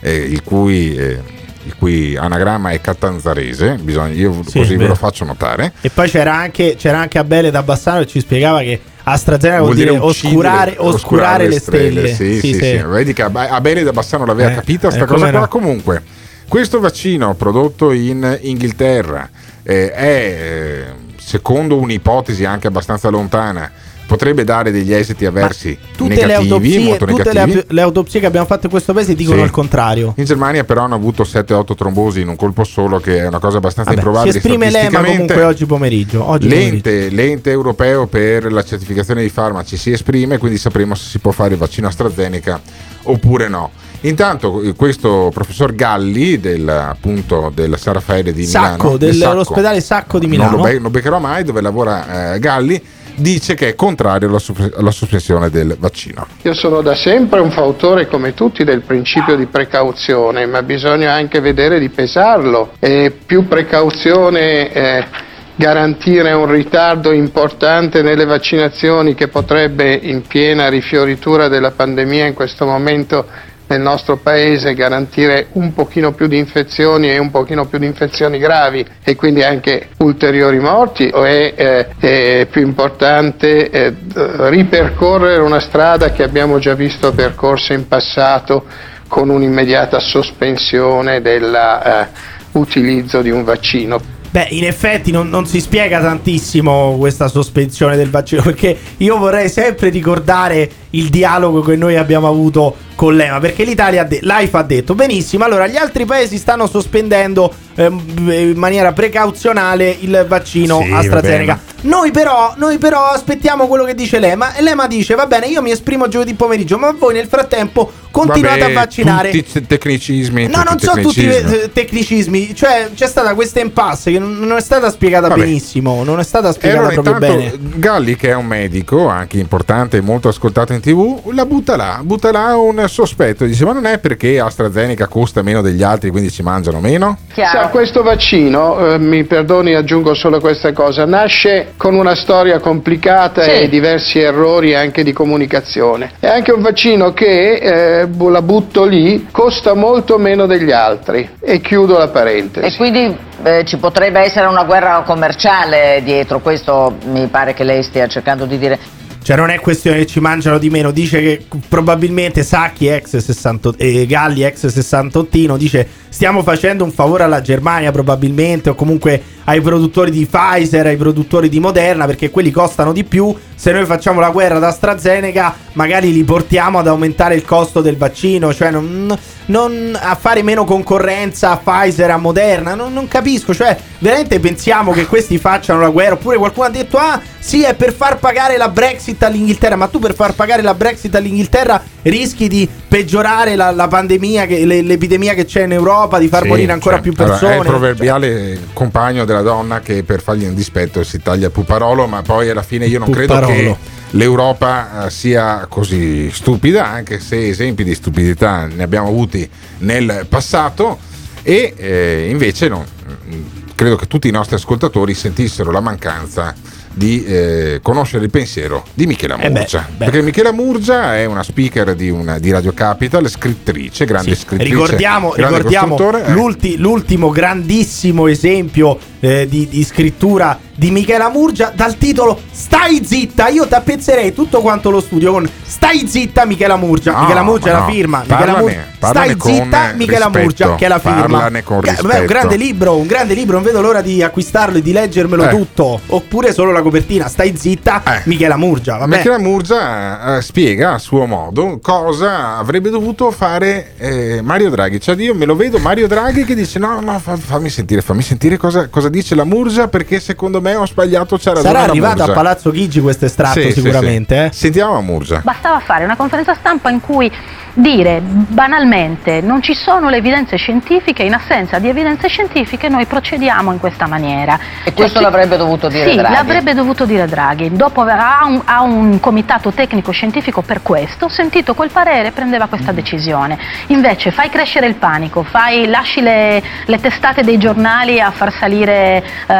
eh, il cui. eh, il cui anagramma è catanzarese, bisogna, io Sì, così ve vero. lo faccio notare. E poi c'era anche, c'era anche Abele da Bassano che ci spiegava che AstraZeneca vuol, Vuol dire, oscurare, oscurare le stelle. Sì, sì, sì. Vedi che Ab- Abele da Bassano l'aveva Eh, capita sta eh, cosa qua. no. Comunque, questo vaccino prodotto in Inghilterra eh, è, eh, secondo un'ipotesi anche abbastanza lontana, potrebbe dare degli esiti avversi Tutte, le negativi, autopsie, molto tutte le, negativi. le autopsie che abbiamo fatto in questo paese dicono Sì. il contrario. In Germania però hanno avuto 7-8 trombosi in un colpo solo, che è una cosa abbastanza Vabbè, si improbabile. esprime l'EMA comunque oggi pomeriggio. Oggi pomeriggio. L'ente, l'ente europeo per la certificazione dei farmaci si esprime, quindi sapremo se si può fare il vaccino AstraZeneca oppure no. Intanto eh, questo professor Galli del, appunto, del San Raffaele di Sacco, Milano, Sacco, dell'ospedale Sacco di non Milano. lo, be- non beccherò mai dove lavora eh, Galli, dice che è contrario alla, sopp- alla sospensione del vaccino. Io sono da sempre un fautore come tutti del principio di precauzione, ma bisogna anche vedere di pesarlo. E più precauzione eh, garantire un ritardo importante nelle vaccinazioni che potrebbe in piena rifioritura della pandemia in questo momento nel nostro paese garantire un pochino più di infezioni e un pochino più di infezioni gravi e quindi anche ulteriori morti o è, eh, è più importante eh, ripercorrere una strada che abbiamo già visto percorsa in passato con un'immediata sospensione dell'utilizzo di un vaccino. Beh, in effetti non, non si spiega tantissimo questa sospensione del vaccino perché io vorrei sempre ricordare il dialogo che noi abbiamo avuto con l'EMA perché l'Italia ha de- l'AIFA ha detto benissimo, allora gli altri paesi stanno sospendendo ehm, in maniera precauzionale il vaccino Sì, AstraZeneca. Noi però, noi però aspettiamo quello che dice l'EMA e l'EMA dice va bene, io mi esprimo giovedì pomeriggio, ma voi nel frattempo continuate Vabbè, a vaccinare. Tutti i tecnicismi. No, non sono tutti eh, tecnicismi. Cioè, c'è stata questa impasse che non è stata spiegata Vabbè. benissimo. Non è stata spiegata allora proprio intanto bene. Galli, che è un medico anche importante e molto ascoltato in tv, la butta là, butta là un sospetto. Dice: Ma non è perché AstraZeneca costa meno degli altri, quindi ci mangiano meno? Sa, questo vaccino, eh, mi perdoni, aggiungo solo questa cosa, nasce con una storia complicata Sì. e diversi errori anche di comunicazione. È anche un vaccino che, eh, la butto lì, costa molto meno degli altri. E chiudo la parentesi. E quindi eh, ci potrebbe essere una guerra commerciale dietro, questo mi pare che lei stia cercando di dire. Cioè, non è questione che ci mangiano di meno. Dice che probabilmente Sacchi, ex 60, e Galli, ex 68, dice stiamo facendo un favore alla Germania, probabilmente, o comunque ai produttori di Pfizer, ai produttori di Moderna, perché quelli costano di più. Se noi facciamo la guerra ad AstraZeneca, magari li portiamo ad aumentare il costo del vaccino, cioè non, non a fare meno concorrenza a Pfizer, a Moderna. Non, non capisco, cioè, veramente pensiamo che questi facciano la guerra? Oppure qualcuno ha detto, ah, sì, è per far pagare la Brexit all'Inghilterra, ma tu per far pagare la Brexit all'Inghilterra rischi di peggiorare la, la pandemia, che- le- l'epidemia che c'è in Europa, di far Sì, morire ancora cioè, più allora, persone. è il proverbiale compagno della donna che per fargli un dispetto si taglia il puparolo, ma poi alla fine io non credo Puparolo. che l'Europa eh, sia così stupida, anche se esempi di stupidità ne abbiamo avuti nel passato e eh, invece no, mm, credo che tutti i nostri ascoltatori sentissero la mancanza di eh, conoscere il pensiero di Michela Eh beh, Murgia beh. perché Michela Murgia è una speaker di, una- di Radio Capital scrittrice, grande scrittrice Ricordiamo, grande ricordiamo eh. l'ulti- l'ultimo grandissimo esempio eh, di, di scrittura di Michela Murgia dal titolo Stai zitta. Io tappezzerei tutto quanto lo studio con Stai zitta Michela Murgia. No, Michela Murgia è la firma. Parlane- Murgia. parlane Stai zitta Michela rispetto. Murgia che è la firma. Con Beh, un grande libro, un grande libro, non vedo l'ora di acquistarlo e di leggermelo Eh. tutto. Oppure solo la copertina. Stai zitta Michela Murgia. Vabbè. Michela Murgia eh, spiega a suo modo cosa avrebbe dovuto fare eh, Mario Draghi. Cioè, io me lo vedo Mario Draghi che dice: No, no, fa- fammi sentire, fammi sentire cosa, cosa dice la Murgia. Perché secondo me ho sbagliato. Ragione. Sarà Murgia." a Palazzo Chigi questo estratto Sì, sì, sicuramente. eh. sì. Sentiamo la Murgia. Bastava fare una conferenza stampa in cui dire banalmente non ci sono le evidenze scientifiche, in assenza di evidenze scientifiche noi procediamo in questa maniera. E questo sì- l'avrebbe dovuto dire sì, Draghi. l'avrebbe dovuto dire Draghi. Dopo ha un, ha un comitato tecnico scientifico per questo, sentito quel parere prendeva questa decisione. Invece fai crescere il panico, fai- lasci le, le testate dei giornali a far salire eh,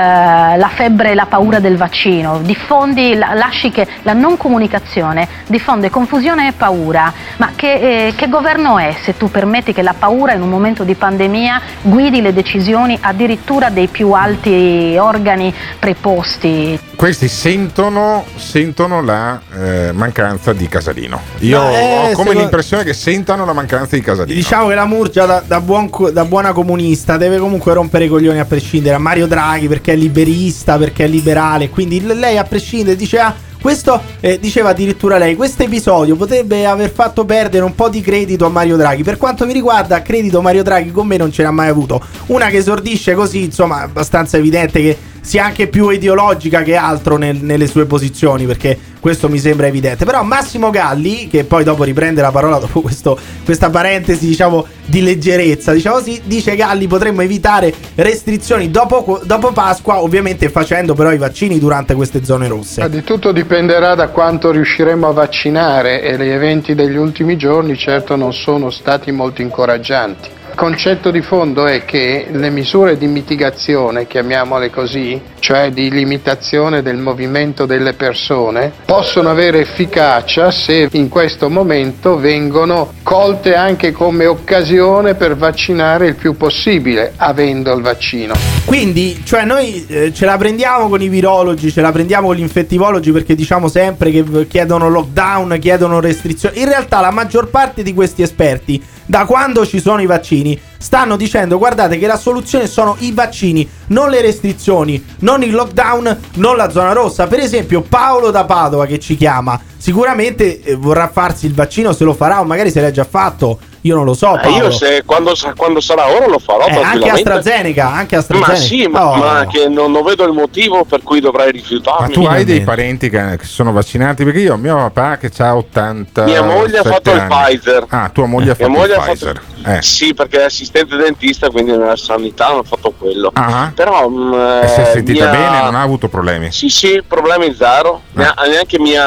la febbre e la paura del vaccino, diffondi, la- lasci che la non comunicazione diffonde confusione e paura. Ma che, eh, che governo è se tu permetti che la paura in un momento di pandemia guidi le decisioni addirittura dei più alti organi preposti? Questi sentono, sentono la eh, mancanza di Casalino. Io No, eh, ho come l'impressione che sentano la mancanza di Casalino. Diciamo che la Murgia da, da buon da buona comunista deve comunque rompere i coglioni a prescindere a Mario Draghi perché è liberista, perché è liberale, quindi lei a prescindere dice ah Questo eh, diceva addirittura lei, questo episodio potrebbe aver fatto perdere un po' di credito a Mario Draghi. Per quanto mi riguarda, credito Mario Draghi con me non ce l'ha mai avuto. Una che esordisce così, insomma, abbastanza evidente che sia anche più ideologica che altro nel- nelle sue posizioni, perché questo mi sembra evidente. Però Massimo Galli, che poi dopo riprende la parola dopo questo- questa parentesi, diciamo, di leggerezza, diciamo così, dice Galli potremmo evitare restrizioni dopo, dopo Pasqua, ovviamente facendo però i vaccini durante queste zone rosse. Di tutto dipenderà da quanto riusciremo a vaccinare e gli eventi degli ultimi giorni certo non sono stati molto incoraggianti. Concetto di fondo è che le misure di mitigazione, chiamiamole così, cioè di limitazione del movimento delle persone, possono avere efficacia se in questo momento vengono colte anche come occasione per vaccinare il più possibile, avendo il vaccino. Quindi, cioè, noi eh, ce la prendiamo con i virologi, ce la prendiamo con gli infettivologi perché diciamo sempre che chiedono lockdown, chiedono restrizioni. In realtà, la maggior parte di questi esperti, da quando ci sono i vaccini, stanno dicendo: guardate che la soluzione sono i vaccini, non le restrizioni, non il lockdown, non la zona rossa. Per esempio, Paolo da Padova che ci chiama, sicuramente eh, vorrà farsi il vaccino, se lo farà o magari se l'ha già fatto. Io non lo so. Eh, Paolo. io se, quando, quando sarà ora lo farò Eh, anche. AstraZeneca, anche AstraZeneca. Ma sì, ma, Oh. ma che non, non vedo il motivo per cui dovrei rifiutarmi. Ma tu hai dei parenti che, che sono vaccinati? Perché io ho mio papà che ha 80 Mia moglie ha fatto il Pfizer. Ah, tua moglie ha Mia fatto moglie il ha fatto- Pfizer. Eh. Sì, perché è assistente dentista, quindi nella sanità hanno fatto quello. Ah. Però mm, E si è eh, sentita mia- bene, non ha avuto problemi. Sì, sì, problemi zero. Nea- Neanche mia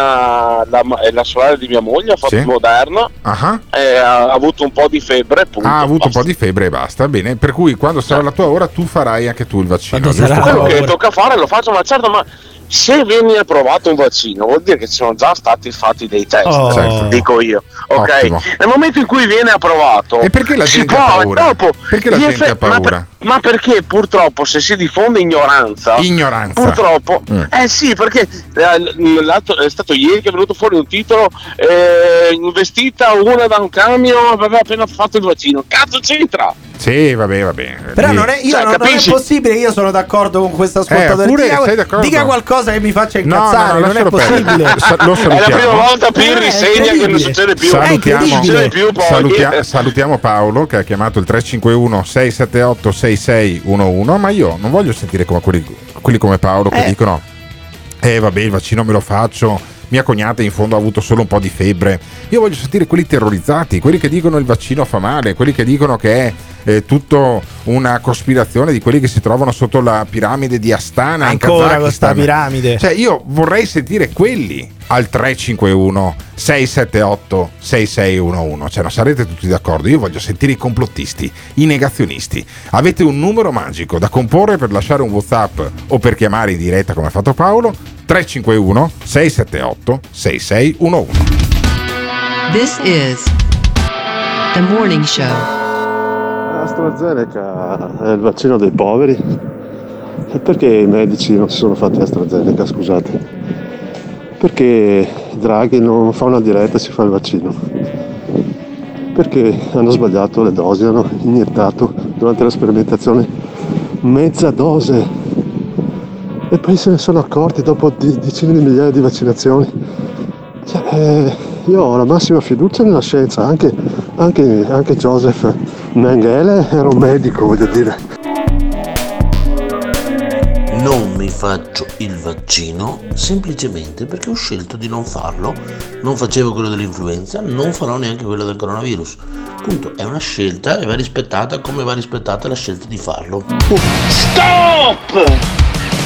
la, la sorella di mia moglie ha fatto Sì. il Moderna. Ah. e ha avuto un po' di febbre. Punto. Ha avuto un po' di febbre e basta. Bene, per cui quando sarà la tua ora tu farai anche tu il vaccino. giusto? Quello che tocca fare lo faccio, ma certo, ma se viene approvato un vaccino vuol dire che ci sono già stati fatti dei test, Oh. Certo. dico io. Ok? Ottimo. Nel momento in cui viene approvato, E perché la si gente può, ha paura? dopo, Perché la gente ha effe- ma paura? per- Ma, perché purtroppo se si diffonde ignoranza, Ignoranza. purtroppo, Mm. eh sì, perché eh, è stato ieri che è venuto fuori un titolo eh, investita una da un camion aveva appena fatto il vaccino. Cazzo c'entra? Sì, vabbè, vabbè. Però non è, io Cioè, non, non è possibile, io sono d'accordo con questo ascoltatore. Eh, pure dica, sei d'accordo? dica qualcosa che mi faccia No, no, incazzare, no, non è possibile. Sa- lo È la salutiamo. prima volta Pirri Eh, segna che non succede più. Salutiamo, Non succede più salutia- salutiamo Paolo che ha chiamato il 351 678 6611 ma io non voglio sentire come quelli, quelli come Paolo che Eh. dicono eh vabbè il vaccino me lo faccio mia cognata in fondo ha avuto solo un po' di febbre io voglio sentire quelli terrorizzati quelli che dicono il vaccino fa male quelli che dicono che è eh, tutto una cospirazione di quelli che si trovano sotto la piramide di Astana Ancora con sta Kazakistan. piramide. Cioè, io vorrei sentire quelli al 351 678 6611. Cioè, non sarete tutti d'accordo. Io voglio sentire i complottisti, i negazionisti. Avete un numero magico da comporre per lasciare un WhatsApp o per chiamare in diretta come ha fatto Paolo? 351 678 6611. This is the morning show. AstraZeneca è il vaccino dei poveri? E perché i medici non si sono fatti AstraZeneca, scusate? Perché Draghi non fa una diretta e si fa il vaccino? Perché hanno sbagliato le dosi, hanno iniettato durante la sperimentazione mezza dose e poi se ne sono accorti dopo di- decine di migliaia di vaccinazioni. Cioè, eh, io ho la massima fiducia nella scienza, anche, anche, anche Joseph Mengele era un medico, voglio dire. Non mi faccio il vaccino semplicemente perché ho scelto di non farlo. Non facevo quello dell'influenza, non farò neanche quello del coronavirus. Punto, è una scelta e va rispettata come va rispettata la scelta di farlo. Stop!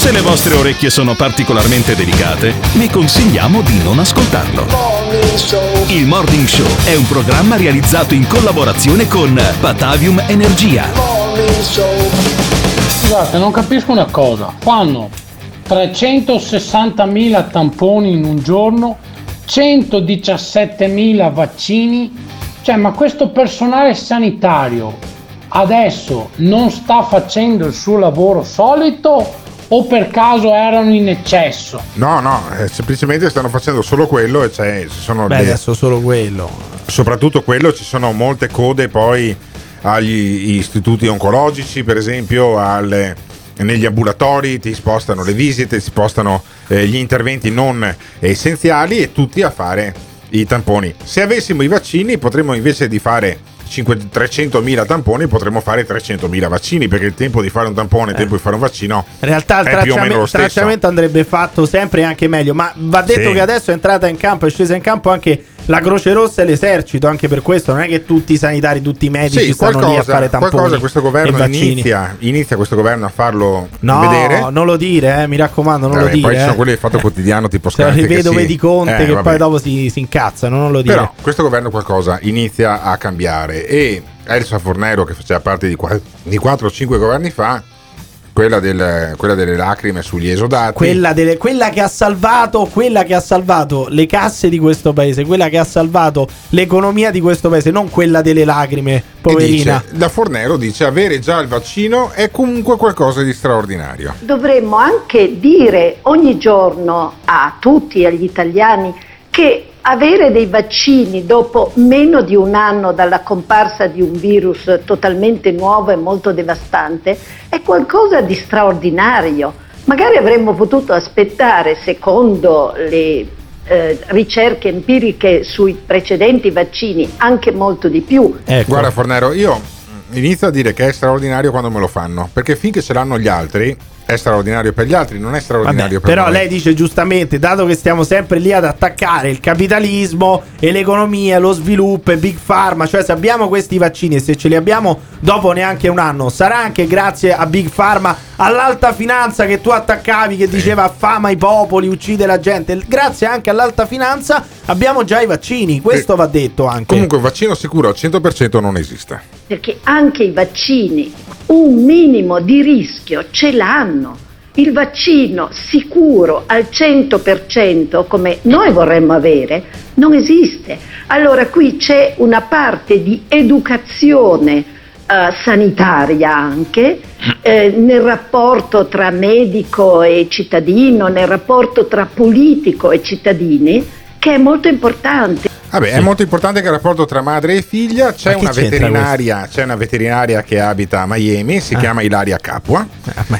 Se le vostre orecchie sono particolarmente delicate, vi consigliamo di non ascoltarlo. Il Morning Show è un programma realizzato in collaborazione con Batavium Energia. Scusate, non capisco una cosa. Fanno 360.000 tamponi in un giorno, 117.000 vaccini. Cioè, ma questo personale sanitario adesso non sta facendo il suo lavoro solito o per caso erano in eccesso? No, no, eh, semplicemente stanno facendo solo quello e c'è, ci sono Beh, le- adesso solo quello. soprattutto quello ci sono molte code poi agli istituti oncologici per esempio alle- negli ambulatori ti spostano le visite ti spostano eh, gli interventi non essenziali e tutti a fare i tamponi se avessimo i vaccini potremmo invece di fare 5 300.000 tamponi potremmo fare 300.000 vaccini perché il tempo di fare un tampone il tempo di fare un vaccino In realtà il tracciamento, tracciamento andrebbe fatto sempre e anche meglio, ma va detto Sì. che adesso è entrata in campo, è scesa in campo anche la Croce Rossa e l'esercito, anche per questo non è che tutti i sanitari, tutti i medici Sì, stanno lì a qualcosa, fare tamponi qualcosa questo governo inizia, inizia questo governo a farlo No, vedere non lo dire, eh, mi raccomando, non Vabbè, lo dire. poi ci sono eh. quelli del fatto quotidiano tipo lo Scarpe che rivedo si- vedi Conte Eh, che vabbè. poi dopo si, si incazzano, non lo dire. Però questo governo qualcosa inizia a cambiare e Elsa Fornero che faceva parte di, qua- di 4 o 5 governi fa, quella, del- quella delle lacrime sugli esodati, Quella, delle- quella che ha salvato quella che ha salvato le casse di questo paese, quella che ha salvato l'economia di questo paese, non quella delle lacrime, poverina. dice, la Fornero dice avere già il vaccino è comunque qualcosa di straordinario. Dovremmo anche dire ogni giorno a tutti, agli italiani, che avere dei vaccini dopo meno di un anno dalla comparsa di un virus totalmente nuovo e molto devastante è qualcosa di straordinario. Magari avremmo potuto aspettare, secondo le eh, ricerche empiriche sui precedenti vaccini, anche molto di più. Ecco. Guarda Fornero, io inizio a dire che è straordinario quando me lo fanno, perché finché ce l'hanno gli altri è straordinario per gli altri, non è straordinario Vabbè, per però noi. lei dice giustamente, dato che stiamo sempre lì ad attaccare il capitalismo e l'economia, lo sviluppo e Big Pharma, cioè se abbiamo questi vaccini e se ce li abbiamo dopo neanche un anno, sarà anche grazie a Big Pharma, all'alta finanza che tu attaccavi, che diceva affama i popoli, uccide la gente, grazie anche all'alta finanza abbiamo già i vaccini, questo va detto anche. Comunque il vaccino sicuro al 100% non esiste. perché anche i vaccini un minimo di rischio ce l'hanno. Il vaccino sicuro al 100% come noi vorremmo avere non esiste. Allora qui c'è una parte di educazione eh, sanitaria anche eh, nel rapporto tra medico e cittadino, nel rapporto tra politico e cittadini che è molto importante. Vabbè, è molto importante che il rapporto tra madre e figlia. C'è una veterinaria, c'è una veterinaria che abita a Miami, si Ah. chiama Ilaria Capua.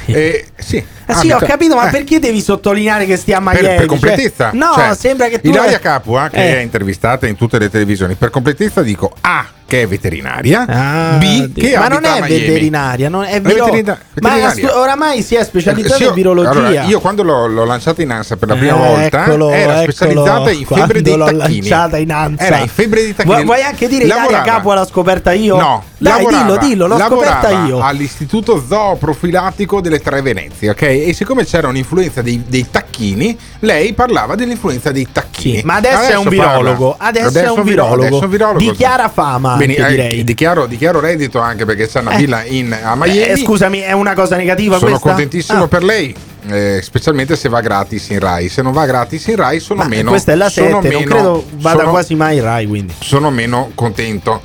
E, sì, Eh sì, ho capito, ma eh, perché devi sottolineare che stia a Miami? per, per Cioè, completezza. no, Cioè, sembra che tu Ilaria Capua, che eh. è intervistata in tutte le televisioni, per completezza dico A, che è veterinaria, Ah, B, che ma non è veterinaria, non è viro- veterina- ma veterinaria. stu- oramai si è specializzata Sì, io- in virologia. allora, io quando l'ho, l'ho lanciata in ANSA per la prima Eh, volta eccolo, era eccolo, specializzata in quando febbre dei l'ho tacchini. lanciata in ANSA. Era in febbre dei tacchini. Vuoi, vuoi anche dire Ilaria Capo l'ho scoperta io? No, Dai, lavorava- dillo, dillo, l'ho scoperta io. all'istituto zooprofilattico delle Tre Venezie, ok? E siccome c'era un'influenza dei, dei tacchini, lei parlava dell'influenza dei tacchini. ma adesso è un virologo, adesso è un virologo. adesso è un virologo. Di chiara fama, Bene, anche eh, direi. Dichiaro, dichiaro reddito anche perché c'è una Eh. villa in, a Miami. Eh, scusami, è una cosa negativa Sono questa? contentissimo Ah. per lei. eh, specialmente se va gratis in Rai. Se non va gratis in Rai, sono Ma meno. questa è la sono 7, non meno- credo vada sono- quasi mai in Rai, quindi. Sono meno contento.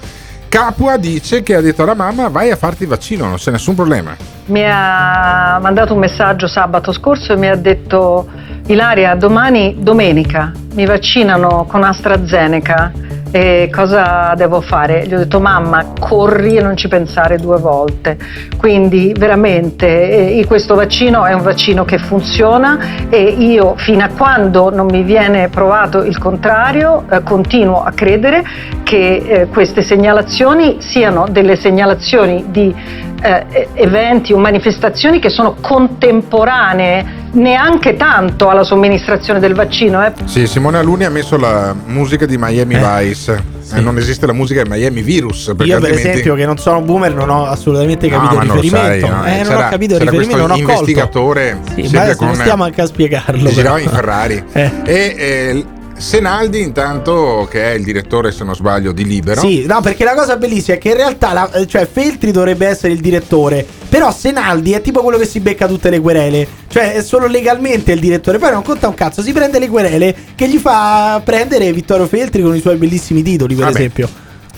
Capua dice che ha detto alla mamma: vai a farti il vaccino, non c'è nessun problema. Mi ha mandato un messaggio sabato scorso e mi ha detto Ilaria, domani, domenica, mi vaccinano con AstraZeneca e cosa devo fare? Gli ho detto mamma, corri e non ci pensare due volte. Quindi veramente eh, questo vaccino è un vaccino che funziona e io fino a quando non mi viene provato il contrario eh, continuo a credere che eh, queste segnalazioni siano delle segnalazioni di eh, eventi o manifestazioni che sono contemporanee neanche tanto alla somministrazione del vaccino. Eh. Sì, Simone Aluni ha messo la musica di Miami Vice. Eh, non esiste la musica di Miami Virus. Perché Io, per altrimenti- esempio, che non sono un boomer, non ho assolutamente capito No, il non riferimento. sai, no, eh, non c'era- ho capito il riferimento, non ho colto. investigatore Sì, ma adesso con- non stiamo anche a spiegarlo. girava in Ferrari. Eh. E eh, Senaldi, intanto, che è il direttore, se non sbaglio, di Libero. Sì, no, perché la cosa bellissima è che in realtà la- eh, cioè Feltri dovrebbe essere il direttore, però Senaldi è tipo quello che si becca tutte le querele, cioè è solo legalmente il direttore, poi non conta un cazzo, si prende le querele che gli fa prendere Vittorio Feltri con i suoi bellissimi titoli, per Vabbè. esempio.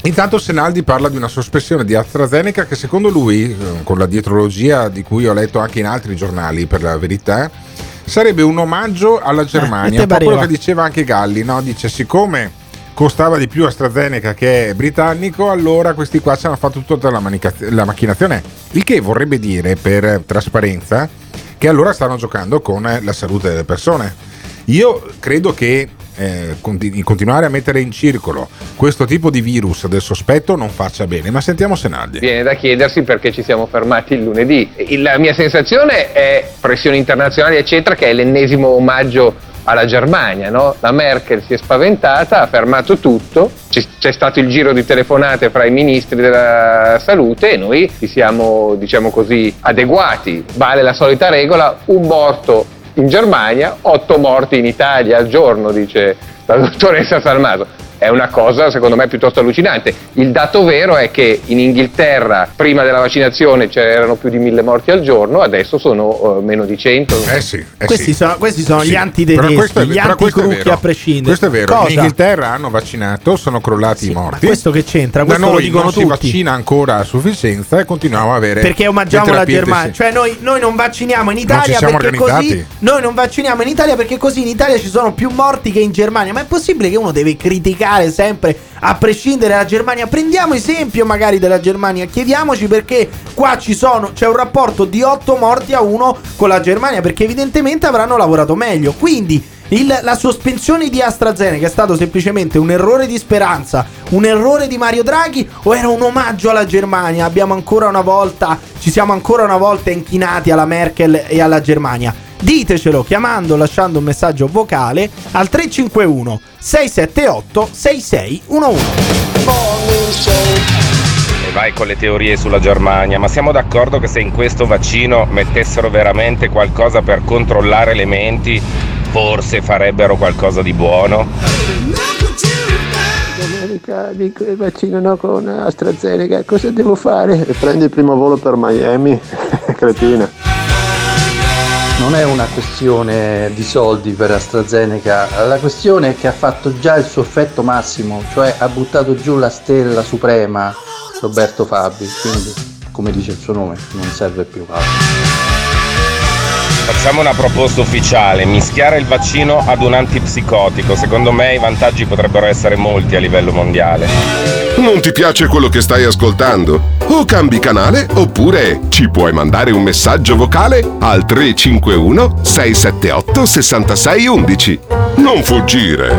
Intanto Senaldi parla di una sospensione di AstraZeneca che secondo lui, eh, con la dietrologia di cui ho letto anche in altri giornali per la verità, sarebbe un omaggio alla Eh, Germania. te un po' quello che diceva anche Galli, no? Dice siccome costava di più AstraZeneca che è britannico, allora questi qua ci hanno fatto tutta la, manica- la macchinazione. Il che vorrebbe dire, per trasparenza, che allora stanno giocando con eh, la salute delle persone. Io credo che eh, conti- continuare a mettere in circolo questo tipo di virus del sospetto non faccia bene, ma sentiamo Senaldi. Viene da chiedersi perché ci siamo fermati il lunedì. La mia sensazione è pressioni internazionali, eccetera, che è l'ennesimo omaggio alla Germania. no? La Merkel si è spaventata, ha fermato tutto, ci- c'è stato il giro di telefonate fra i ministri della salute e noi ci siamo, diciamo così, adeguati. Vale la solita regola, un morto in Germania, otto morti in Italia al giorno, dice la dottoressa Salmaso. È una cosa secondo me piuttosto allucinante. Il dato vero è che in Inghilterra prima della vaccinazione c'erano più di mille morti al giorno, adesso sono eh, meno di 100. Eh sì, eh questi, sì. sono, questi sono Sì, gli però antitedeschi, questo è- gli però questo è anticrucchi a prescindere. Questo è vero, Cosa? in Inghilterra hanno vaccinato, sono crollati i morti. ma questo che c'entra? Da Questo lo noi dicono non si tutti. vaccina ancora a sufficienza e continuiamo a avere Perché omaggiamo la Germania. Cioè, noi, noi non vacciniamo in Non Italia ci siamo perché così. organizzati. Noi non vacciniamo in Italia perché così in Italia ci sono più morti che in Germania. Ma è possibile che uno deve criticare sempre a prescindere dalla Germania? Prendiamo esempio magari della Germania. Chiediamoci perché qua ci sono. C'è un rapporto di 8 morti a 1 con la Germania. Perché evidentemente avranno lavorato meglio. Quindi. il- la sospensione di AstraZeneca è stato semplicemente un errore di speranza, un errore di Mario Draghi o era un omaggio alla Germania? Abbiamo ancora una volta, ci siamo ancora una volta inchinati alla Merkel e alla Germania. Ditecelo chiamando, lasciando un messaggio vocale al 351 678 6611. E vai con le teorie sulla Germania, ma siamo d'accordo che se in questo vaccino mettessero veramente qualcosa per controllare le menti, forse farebbero qualcosa di buono? Domenica dico il vaccino no con AstraZeneca, cosa devo fare? E prendi il primo volo per Miami, cretina. Non è una questione di soldi per AstraZeneca, la questione è che ha fatto già il suo effetto massimo, cioè ha buttato giù la stella suprema Roberto Fabi, quindi come dice il suo nome non serve più altro. Facciamo una proposta ufficiale, mischiare il vaccino ad un antipsicotico, secondo me i vantaggi potrebbero essere molti a livello mondiale. Non ti piace quello che stai ascoltando? O cambi canale oppure ci puoi mandare un messaggio vocale al 351 678 6611. Non fuggire.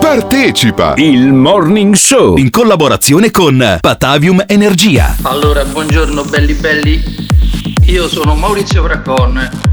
Partecipa! Il Morning Show in collaborazione con Patavium Energia. Allora, buongiorno belli belli. Io sono Maurizio Fracon,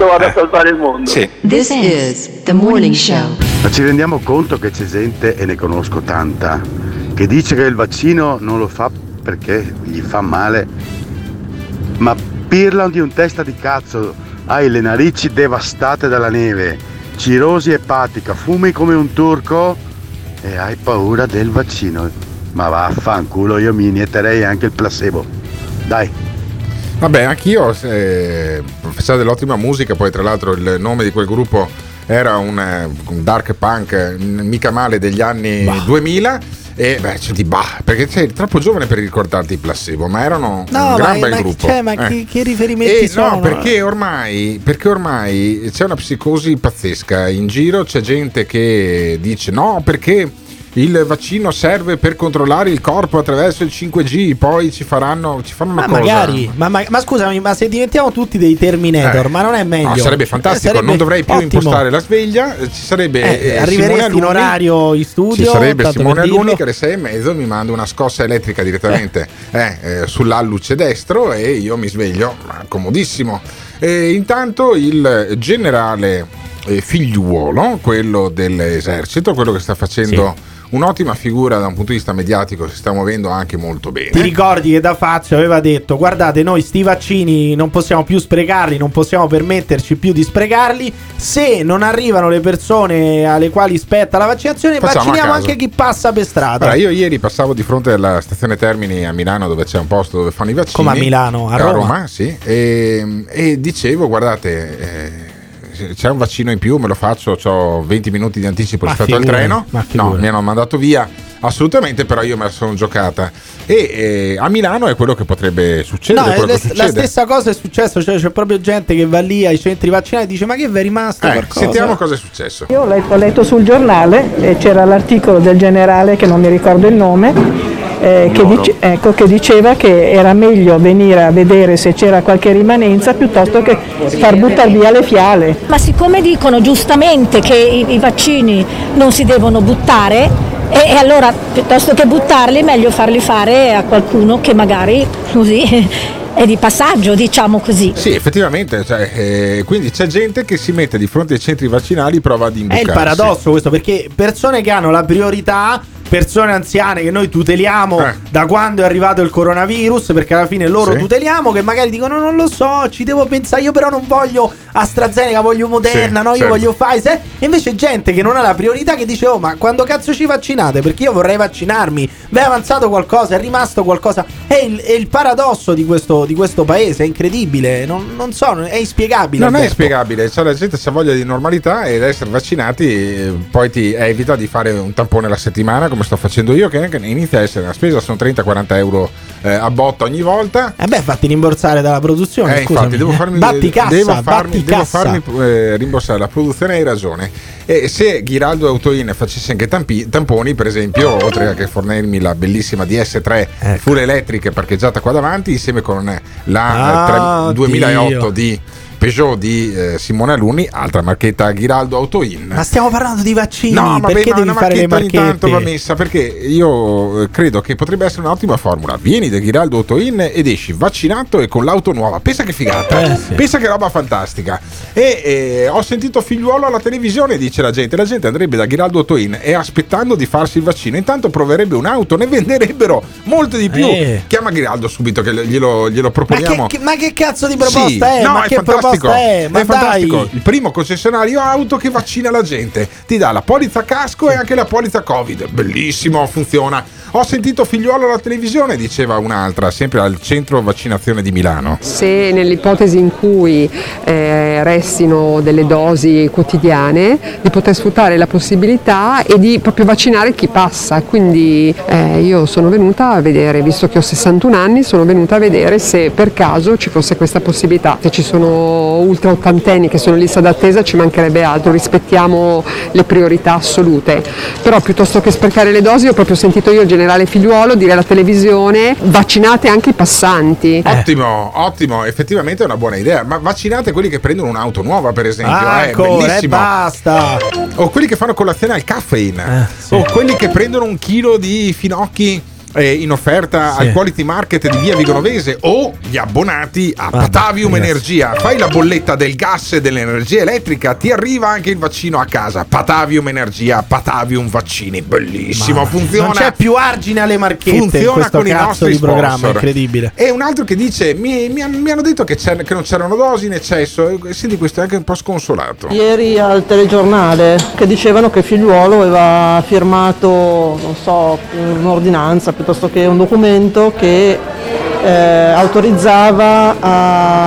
Questo vado a salvare il mondo. This is the morning show. Ma ci rendiamo conto che c'è gente, e ne conosco tanta, che dice che il vaccino non lo fa perché gli fa male, ma pirlano di un testa di cazzo, hai le narici devastate dalla neve, cirosi epatica, fumi come un turco e hai paura del vaccino. Ma vaffanculo, io mi inietterei anche il placebo. Dai. Vabbè, anch'io eh, professare dell'ottima musica, poi tra l'altro il nome di quel gruppo era un, eh, un dark punk mica male degli anni 2000 e beh, cioè di bah, perché sei troppo giovane per ricordarti i placebo, ma erano No, un gran ma, bel ma- gruppo. cioè, ma Eh. che, che riferimenti Eh, sono? no, perché ormai, perché ormai c'è una psicosi pazzesca in giro, c'è gente che dice no perché il vaccino serve per controllare il corpo attraverso il 5G, poi ci faranno, ci fanno una Ma cosa. magari, ma, ma- ma scusami, ma se diventiamo tutti dei Terminator, Eh. ma non è meglio? No, sarebbe fantastico, Eh, sarebbe non dovrei più ottimo. impostare la sveglia, eh, ci sarebbe Eh, eh, arriveresti Simone in orario in studio, Ci sarebbe Simone. Alunni che alle sei e mezzo mi manda una scossa elettrica direttamente eh, eh, sull'alluce destro e io mi sveglio, ma comodissimo. E intanto il generale eh, figliuolo, quello dell'esercito, quello che sta facendo un'ottima figura da un punto di vista mediatico, si sta muovendo anche molto bene. Ti ricordi che da Fazio aveva detto: Guardate, noi sti vaccini non possiamo più sprecarli, non possiamo permetterci più di sprecarli. Se non arrivano le persone alle quali spetta la vaccinazione, Facciamo a vacciniamo anche chi passa per strada. Allora, io ieri passavo di fronte alla stazione Termini a Milano dove c'è un posto dove fanno i vaccini. Come a Milano? A Roma? sì. E, e dicevo, guardate, eh, c'è un vaccino in più, me lo faccio, ho 20 minuti di anticipo Ma rispetto al figurati, treno. No, mi hanno mandato via. Assolutamente, però io me la sono giocata. E eh, a Milano è quello che potrebbe succedere. No, quello è che le- la succede. stessa cosa è successo. Cioè, c'è proprio gente che va lì ai centri vaccinali e dice: Ma che vi è rimasto Eh, qualcosa? sentiamo cosa è successo. Io ho letto, ho letto sul giornale e c'era l'articolo del generale che non mi ricordo il nome eh, che, dice- ecco, che diceva che era meglio venire a vedere se c'era qualche rimanenza piuttosto che far buttare via le fiale. Ma siccome dicono giustamente che i, i vaccini non si devono buttare, e, e allora piuttosto che buttarli è meglio farli fare a qualcuno che magari così è di passaggio, diciamo così. Sì, effettivamente, cioè, eh, quindi c'è gente che si mette di fronte ai centri vaccinali prova ad È imboccarsi. il paradosso questo, perché persone che hanno la priorità, persone anziane che noi tuteliamo Eh. da quando è arrivato il coronavirus, perché alla fine loro Sì. tuteliamo, che magari dicono non lo so, ci devo pensare, io però non voglio AstraZeneca, voglio Moderna, Sì, no, io certo. voglio Pfizer. E invece gente che non ha la priorità che dice, oh ma quando cazzo ci vaccinate? Perché io vorrei vaccinarmi, vi è avanzato qualcosa, è rimasto qualcosa. È il, è il paradosso di questo, di questo paese, è incredibile, non, non so, è inspiegabile. Non è Alberto. spiegabile, cioè la gente ha voglia di normalità ed essere vaccinati eh, poi ti evita di fare un tampone alla settimana come sto facendo io che inizia a essere una spesa, sono 30-40 euro eh, a botta ogni volta. Eh beh, fatti rimborsare dalla produzione. Eh, scusami. infatti, devo farmi, batti cassa, devo farmi, devo farmi, eh, rimborsare la produzione, hai ragione. E se Ghiraldo Autoin facesse anche tampi- tamponi, per esempio, oltre a che fornirmi la bellissima DS3 Ecco. full elettric parcheggiata qua davanti, insieme con la eh, tre- Ah, 2008 Dio. di Peugeot di eh, Simone Alunni, altra marchetta Ghiraldo Autoin. Ma stiamo parlando di vaccini. No, ma perché ma devi una fare le marchetta ogni tanto marchette? va messa perché io eh, credo che potrebbe essere un'ottima formula. Vieni da Ghiraldo Autoin ed esci vaccinato e con l'auto nuova. Pensa che figata, Eh, sì. pensa che roba fantastica. E eh, ho sentito figliuolo alla televisione, dice la gente. La gente andrebbe da Ghiraldo Autoin e aspettando di farsi il vaccino, intanto proverebbe un'auto, ne venderebbero molte di più. Eh. Chiama Ghiraldo subito che glielo, glielo Ma proponiamo. che, che- ma che cazzo di proposta Sì, è? no, ma è che fantastico. proposta è? Ma è fantastico. dai. Il primo concessionario auto che vaccina la gente. Ti dà la polizza casco e anche la polizza Covid. Bellissimo, funziona. Ho sentito figliuolo alla televisione, diceva un'altra, sempre al centro vaccinazione di Milano. Se nell'ipotesi in cui eh, restino delle dosi quotidiane, di poter sfruttare la possibilità e di proprio vaccinare chi passa. Quindi eh, io sono venuta a vedere, visto che ho 61 anni, sono venuta a vedere se per caso ci fosse questa possibilità. Se ci sono ultra ottantenni che sono in lista d'attesa ci mancherebbe altro, rispettiamo le priorità assolute. Però piuttosto che sprecare le dosi ho proprio sentito io il generale figliuolo dire alla televisione vaccinate anche i passanti. Ottimo, ottimo, effettivamente è una buona idea. Ma vaccinate quelli che prendono un'auto nuova, per esempio. Ah, eh, ancora, bellissimo. basta. O quelli che fanno colazione al caffeine. Eh, sì. O quelli che prendono un chilo di finocchi eh, in offerta Sì. al Quality Market di Via Vigonovese o gli abbonati a Patavium ragazzi. Energia. Fai la bolletta del gas e dell'energia elettrica, ti arriva anche il vaccino a casa. Patavium Energia, Patavium Vaccini, bellissimo, funziona. Non c'è più argine alle marchette Funziona con i nostri di programma, sponsor. incredibile. E un altro che dice: Mi, mi mi hanno detto che, c'è- che non c'erano dosi in eccesso. Senti, questo è anche un po' sconsolato. Ieri al telegiornale che dicevano che figliuolo aveva firmato, non so, un'ordinanza piuttosto che un documento che eh, autorizzava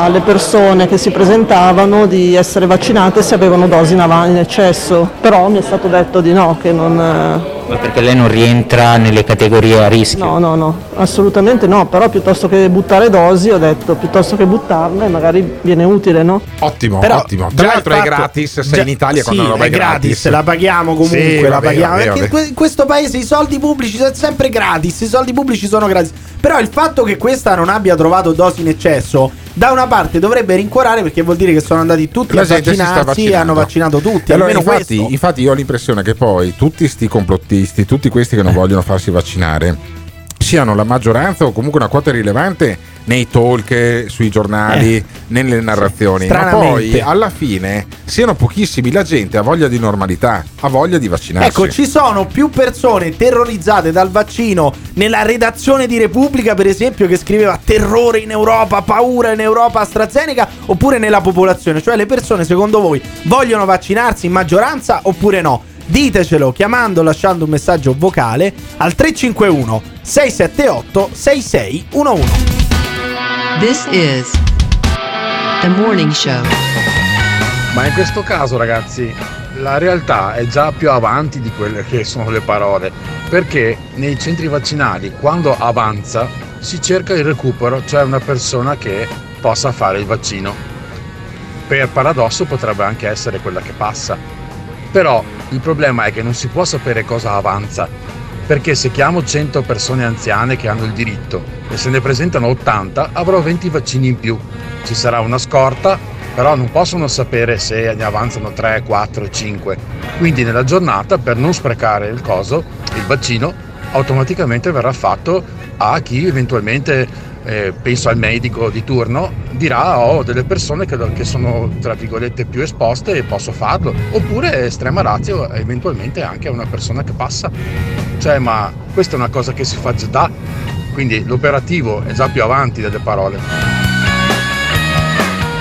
alle persone che si presentavano di essere vaccinate se avevano dosi in, av- in eccesso. Però mi è stato detto di no, che non... eh, Ma perché lei non rientra nelle categorie a rischio? No, no, no, assolutamente no, però piuttosto che buttare dosi ho detto piuttosto che buttarle magari viene utile, no? Ottimo, Però ottimo. Tra l'altro è gratis. Sei già- in Italia sì, quando la roba è è gratis. la paghiamo comunque, Sì, la vabbè, paghiamo. vabbè, perché vabbè. que- in questo paese i soldi pubblici sono sempre gratis, i soldi pubblici sono gratis. Però il fatto che questa non abbia trovato dosi in eccesso, da una parte dovrebbe rincuorare perché vuol dire che sono andati tutti La a vaccinarsi e hanno vaccinato tutti. Allora, infatti, infatti, io ho l'impressione che poi tutti sti complottisti, tutti questi che Eh. non vogliono farsi vaccinare, siano la maggioranza o comunque una quota rilevante nei talk, sui giornali, Eh. nelle narrazioni. Ma Stranamente. poi alla fine siano pochissimi. La gente ha voglia di normalità, ha voglia di vaccinarsi. Ecco, ci sono più persone terrorizzate dal vaccino nella redazione di Repubblica, per esempio, che scriveva terrore in Europa, paura in Europa, AstraZeneca, oppure nella popolazione. Cioè le persone, secondo voi, vogliono vaccinarsi in maggioranza oppure no? Ditecelo chiamando o lasciando un messaggio vocale al 351 678 6611. This is the morning show. Ma in questo caso, ragazzi, la realtà è già più avanti di quelle che sono le parole, perché nei centri vaccinali, quando avanza, si cerca il recupero, cioè una persona che possa fare il vaccino. Per paradosso potrebbe anche essere quella che passa. Però il problema è che non si può sapere cosa avanza, perché se chiamo 100 persone anziane che hanno il diritto e se ne presentano 80, avrò 20 vaccini in più. Ci sarà una scorta, però non possono sapere se ne avanzano 3, 4, 5. Quindi nella giornata, per non sprecare il coso, il vaccino automaticamente verrà fatto a chi eventualmente, eh, penso al medico di turno, dirà ho delle persone che, che sono tra virgolette più esposte e posso farlo. Oppure estrema razio eventualmente anche a una persona che passa. Cioè, ma questa è una cosa che si fa già da, quindi l'operativo è già più avanti delle parole.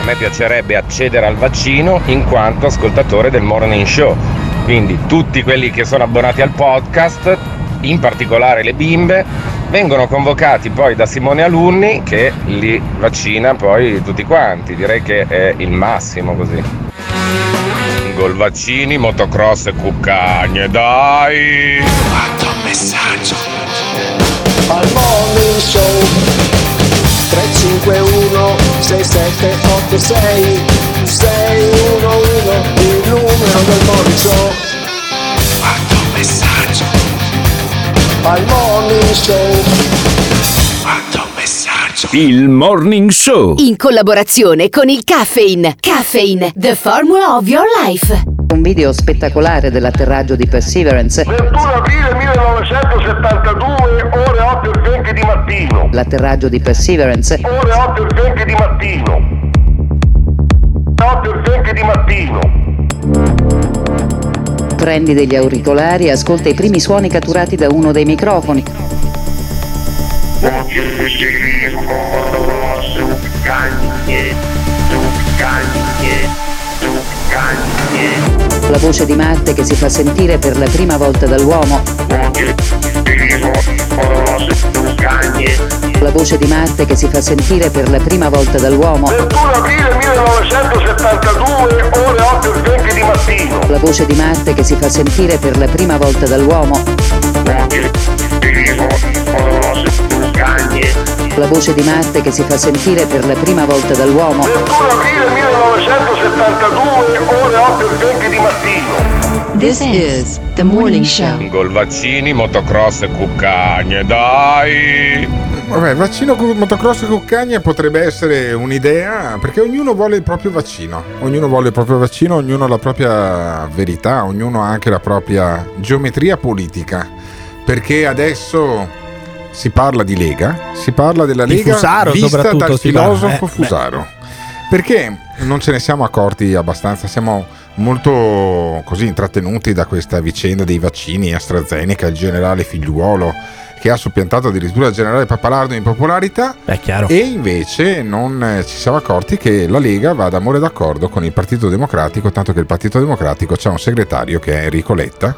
A me piacerebbe accedere al vaccino in quanto ascoltatore del Morning Show. Quindi tutti quelli che sono abbonati al podcast, in particolare le bimbe, vengono convocati poi da Simone Alunni che li vaccina poi tutti quanti. Direi che è il massimo così. Gol vaccini, motocross e cuccagne, dai! Quanto messaggio! Al morning show 351 6786 611 il numero del morning show Al morning show Quanto messaggio Il Morning Show. In collaborazione con il Caffeine. Caffeine, the formula of your life. Un video spettacolare dell'atterraggio di Perseverance. 21 aprile 1972 ore 8 e 20 di mattino L'atterraggio di Perseverance. ore 8 e 20 di mattino 8 e 20 di mattino Prendi degli auricolari e ascolta i primi suoni catturati da uno dei microfoni. La voce di Marte che si fa sentire per la prima volta dall'uomo. La voce di Marte che si fa sentire per la prima volta dall'uomo. 21 aprile 1972 ore 8 e 20 di mattino La voce di Marte che si fa sentire per la prima volta dall'uomo. La voce di Marte che si fa sentire per la prima volta dall'uomo. 21 aprile 1972 ore 8 e 20 di mattino This is the morning show. Gol vaccini, motocross e cuccagne, dai! Vabbè, vaccino motocross cuccagna potrebbe essere un'idea perché ognuno vuole il proprio vaccino, ognuno vuole il proprio vaccino, ognuno ha la propria verità, ognuno ha anche la propria geometria politica. Perché adesso si parla di Lega, si parla della Di Lega Fusaro vista dal filosofo eh, Fusaro. Perché non ce ne siamo accorti abbastanza, siamo molto così intrattenuti da questa vicenda dei vaccini AstraZeneca, il generale figliuolo che ha soppiantato addirittura il generale Papalardo in popolarità e invece non eh, ci siamo accorti che la Lega va d'amore d'accordo con il Partito Democratico, tanto che il Partito Democratico ha un segretario che è Enrico Letta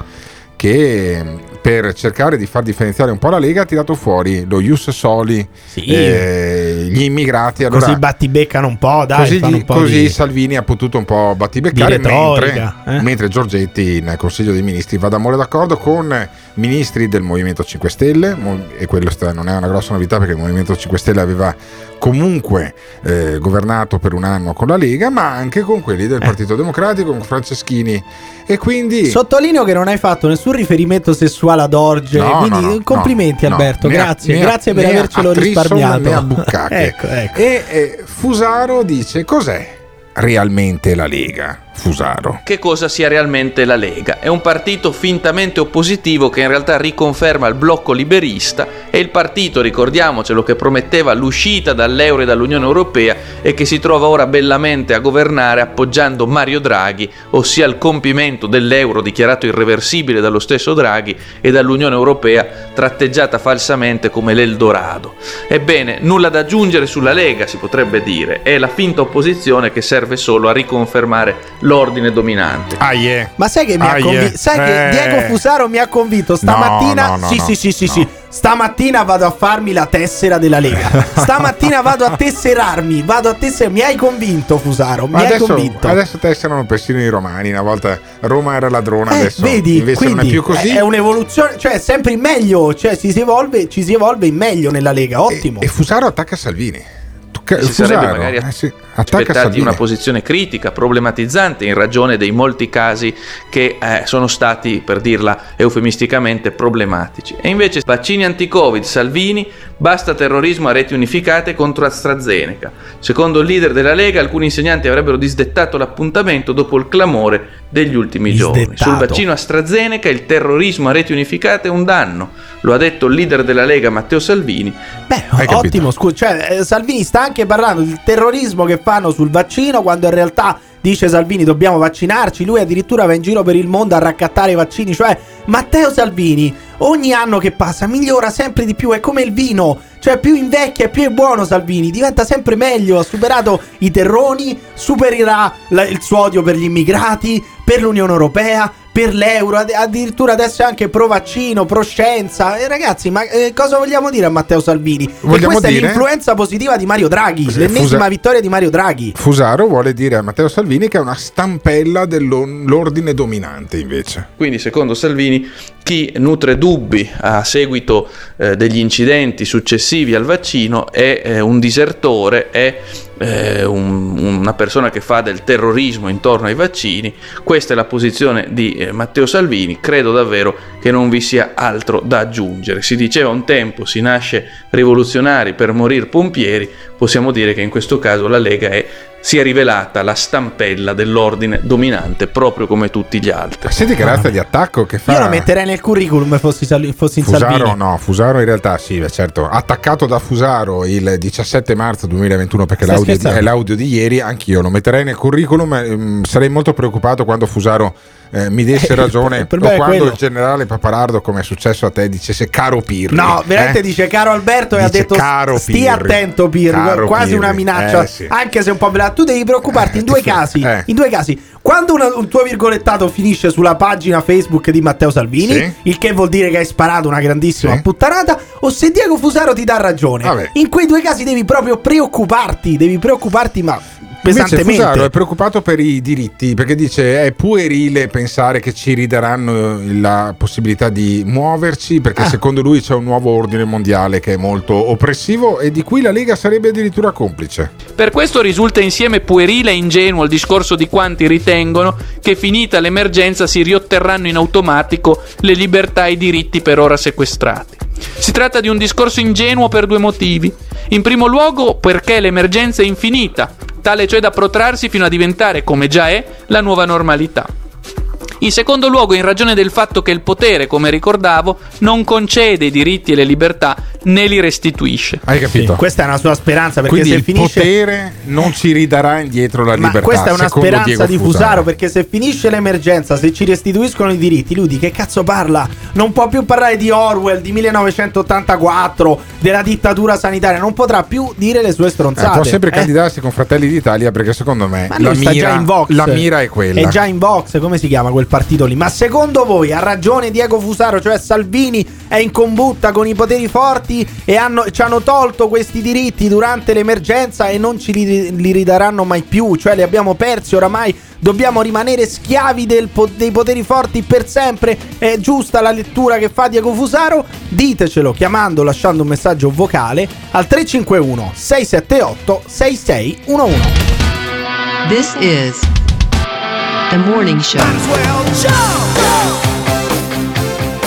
che mm, per cercare di far differenziare un po' la Lega ha tirato fuori lo Ius Soli, eh, gli immigrati. Allora, così battibeccano un po', dai. così, gli- po' così di- Salvini ha potuto un po' battibeccare di mentre, retorica, eh. mentre Giorgetti in Consiglio dei Ministri va d'amore d'accordo con ministri del Movimento 5 Stelle e quello non è una grossa novità perché il Movimento 5 Stelle aveva comunque eh, governato per un anno con la Lega ma anche con quelli Eh. del Partito Democratico con Franceschini e quindi Sottolineo che non hai fatto nessun riferimento sessuale ad Orge, No, quindi no, no, complimenti. Alberto, grazie, ha- grazie per avercelo a risparmiato. ecco, ecco. E eh, Fusaro dice cos'è realmente la Lega? Fusaro. Che cosa sia realmente la Lega? È un partito fintamente oppositivo che in realtà riconferma il blocco liberista e il partito, ricordiamocelo, che prometteva l'uscita dall'euro e dall'Unione Europea e che si trova ora bellamente a governare appoggiando Mario Draghi, ossia il compimento dell'euro dichiarato irreversibile dallo stesso Draghi e dall'Unione Europea tratteggiata falsamente come l'Eldorado. Ebbene, nulla da aggiungere sulla Lega, si potrebbe dire, è la finta opposizione che serve solo a riconfermare l'ordine dominante. Ah, yeah. Ma sai che mi ha Ah, convinto? yeah. Sai che Eh. Diego Fusaro mi ha convinto stamattina? No, no, no, sì, no, sì, sì, sì, sì. Stamattina vado a farmi la tessera della Lega. Stamattina vado a tesserarmi, vado a tesserarmi. Mi hai convinto, Fusaro, mi Ma hai adesso, convinto. adesso tesserano persino i romani. Una volta Roma era ladrona, Eh, adesso vedi, invece quindi non è più così. È un'evoluzione, cioè sempre in meglio, cioè ci si evolve, ci si evolve in meglio nella Lega, ottimo. E Fusaro attacca Salvini. Tu- si Fusaro, magari eh sì, aspettati una posizione critica, problematizzante in ragione dei molti casi che eh, sono stati, per dirla eufemisticamente, problematici. E invece vaccini anti-Covid, Salvini, basta terrorismo a reti unificate contro AstraZeneca. Secondo il leader della Lega, alcuni insegnanti avrebbero disdettato l'appuntamento dopo il clamore degli ultimi giorni. Disdettato. Sul vaccino AstraZeneca il terrorismo a reti unificate è un danno. Lo ha detto il leader della Lega Matteo Salvini. Ottimo, scusa, cioè, eh, Salvini sta anche parlando del terrorismo che fanno sul vaccino quando in realtà dice Salvini dobbiamo vaccinarci, lui addirittura va in giro per il mondo a raccattare i vaccini, cioè Matteo Salvini ogni anno che passa migliora sempre di più, è come il vino, cioè più invecchia e più è buono Salvini, diventa sempre meglio, ha superato i terroni, supererà il suo odio per gli immigrati, per l'Unione Europea, per l'euro, ad- addirittura adesso è anche pro vaccino, pro scienza. E ragazzi, ma eh, cosa vogliamo dire a Matteo Salvini? Vogliamo questa è dire- l'influenza positiva di Mario Draghi, Sì, l'ennesima Fusa- vittoria di Mario Draghi. Fusaro vuole dire a Matteo Salvini che è una stampella dell'ordine dominante invece. Quindi, secondo Salvini, chi nutre dubbi a seguito eh, degli incidenti successivi al vaccino è eh, un disertore, è eh, un- una persona che fa del terrorismo intorno ai vaccini. Questa è la posizione di eh, Matteo Salvini. Credo davvero che non vi sia altro da aggiungere. Si diceva un tempo si nasce rivoluzionari per morire pompieri. Possiamo dire che in questo caso la Lega è si è rivelata la stampella dell'ordine dominante proprio come tutti gli altri. Senti che razza di attacco che fa. Io lo metterei nel curriculum fossi, fossi in Fusaro Salvini. no, Fusaro in realtà sì, beh, certo, attaccato da Fusaro il 17 marzo 2021 perché l'audio, scherzando? è l'audio di ieri, anch'io lo metterei nel curriculum, ehm, sarei molto preoccupato quando Fusaro eh, mi desse ragione per o quando quello. il generale Papalardo, come è successo a te, dicesse caro Pirri. No, veramente eh? dice caro Alberto e ha Dice, detto "Caro stia Pirri, attento Pirri, caro quasi Pirri." una minaccia, Eh, sì. anche se un po' velata. Tu devi preoccuparti in due casi, eh. in due casi. Quando una- un tuo virgolettato finisce sulla pagina Facebook di Matteo Salvini, Sì. il che vuol dire che hai sparato una grandissima Sì. puttanata, o se Diego Fusaro ti dà ragione. Vabbè. In quei due casi devi proprio preoccuparti, devi preoccuparti ma Invece pesantemente. Fusaro è preoccupato per i diritti perché dice è puerile pensare che ci ridaranno la possibilità di muoverci perché Ah. secondo lui c'è un nuovo ordine mondiale che è molto oppressivo e di cui la Lega sarebbe addirittura complice. Per questo risulta insieme puerile e ingenuo il discorso di quanti ritengono che finita l'emergenza si riotterranno in automatico le libertà e i diritti per ora sequestrati. Si tratta di un discorso ingenuo per due motivi. In primo luogo perché l'emergenza è infinita, tale cioè da protrarsi fino a diventare, come già è, la nuova normalità. In secondo luogo, in ragione del fatto che il potere, come ricordavo, non concede i diritti e le libertà né li restituisce. Hai capito? Sì, questa è una sua speranza perché Quindi se il finisce potere non ci ridarà indietro la Ma libertà. questa è una speranza Diego di Fusaro perché se finisce l'emergenza, se ci restituiscono i diritti, lui di che cazzo parla? Non può più parlare di Orwell, di 1984, della dittatura sanitaria, non potrà più dire le sue Eh, stronzate. può sempre Eh, candidarsi con Fratelli d'Italia perché secondo me la mira, già in Vox. la mira è quella. È già in Vox, come si chiama quel partito lì? Ma secondo voi ha ragione Diego Fusaro, cioè Salvini è in combutta con i poteri forti e hanno- ci hanno tolto questi diritti durante l'emergenza e non ci li, li ridaranno mai più? Cioè li abbiamo persi oramai? Dobbiamo rimanere schiavi del dei poteri forti per sempre? È giusta la lettura che fa Diego Fusaro? Ditecelo chiamando, lasciando un messaggio vocale al 351 678 6611. This is the morning show.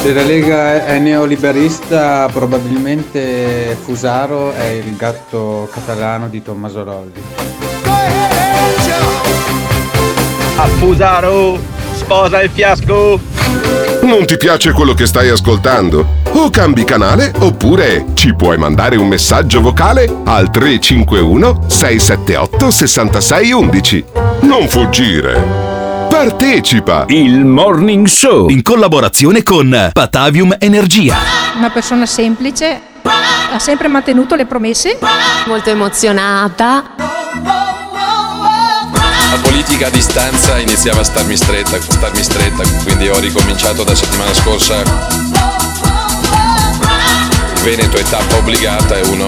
Se la Lega è neoliberista, probabilmente Fusaro è il gatto catalano di Tommaso Rolli. A Fusaro, sposa il fiasco. Non ti piace quello che stai ascoltando? O cambi canale oppure ci puoi mandare un messaggio vocale al 351 678 6611. Non fuggire. Partecipa! Il Morning Show in collaborazione con Patavium Energia. Una persona semplice, ha sempre mantenuto le promesse. Molto emozionata. La politica a distanza iniziava a starmi stretta, starmi stretta, quindi ho ricominciato da settimana scorsa. Il Veneto è tappa obbligata, è uno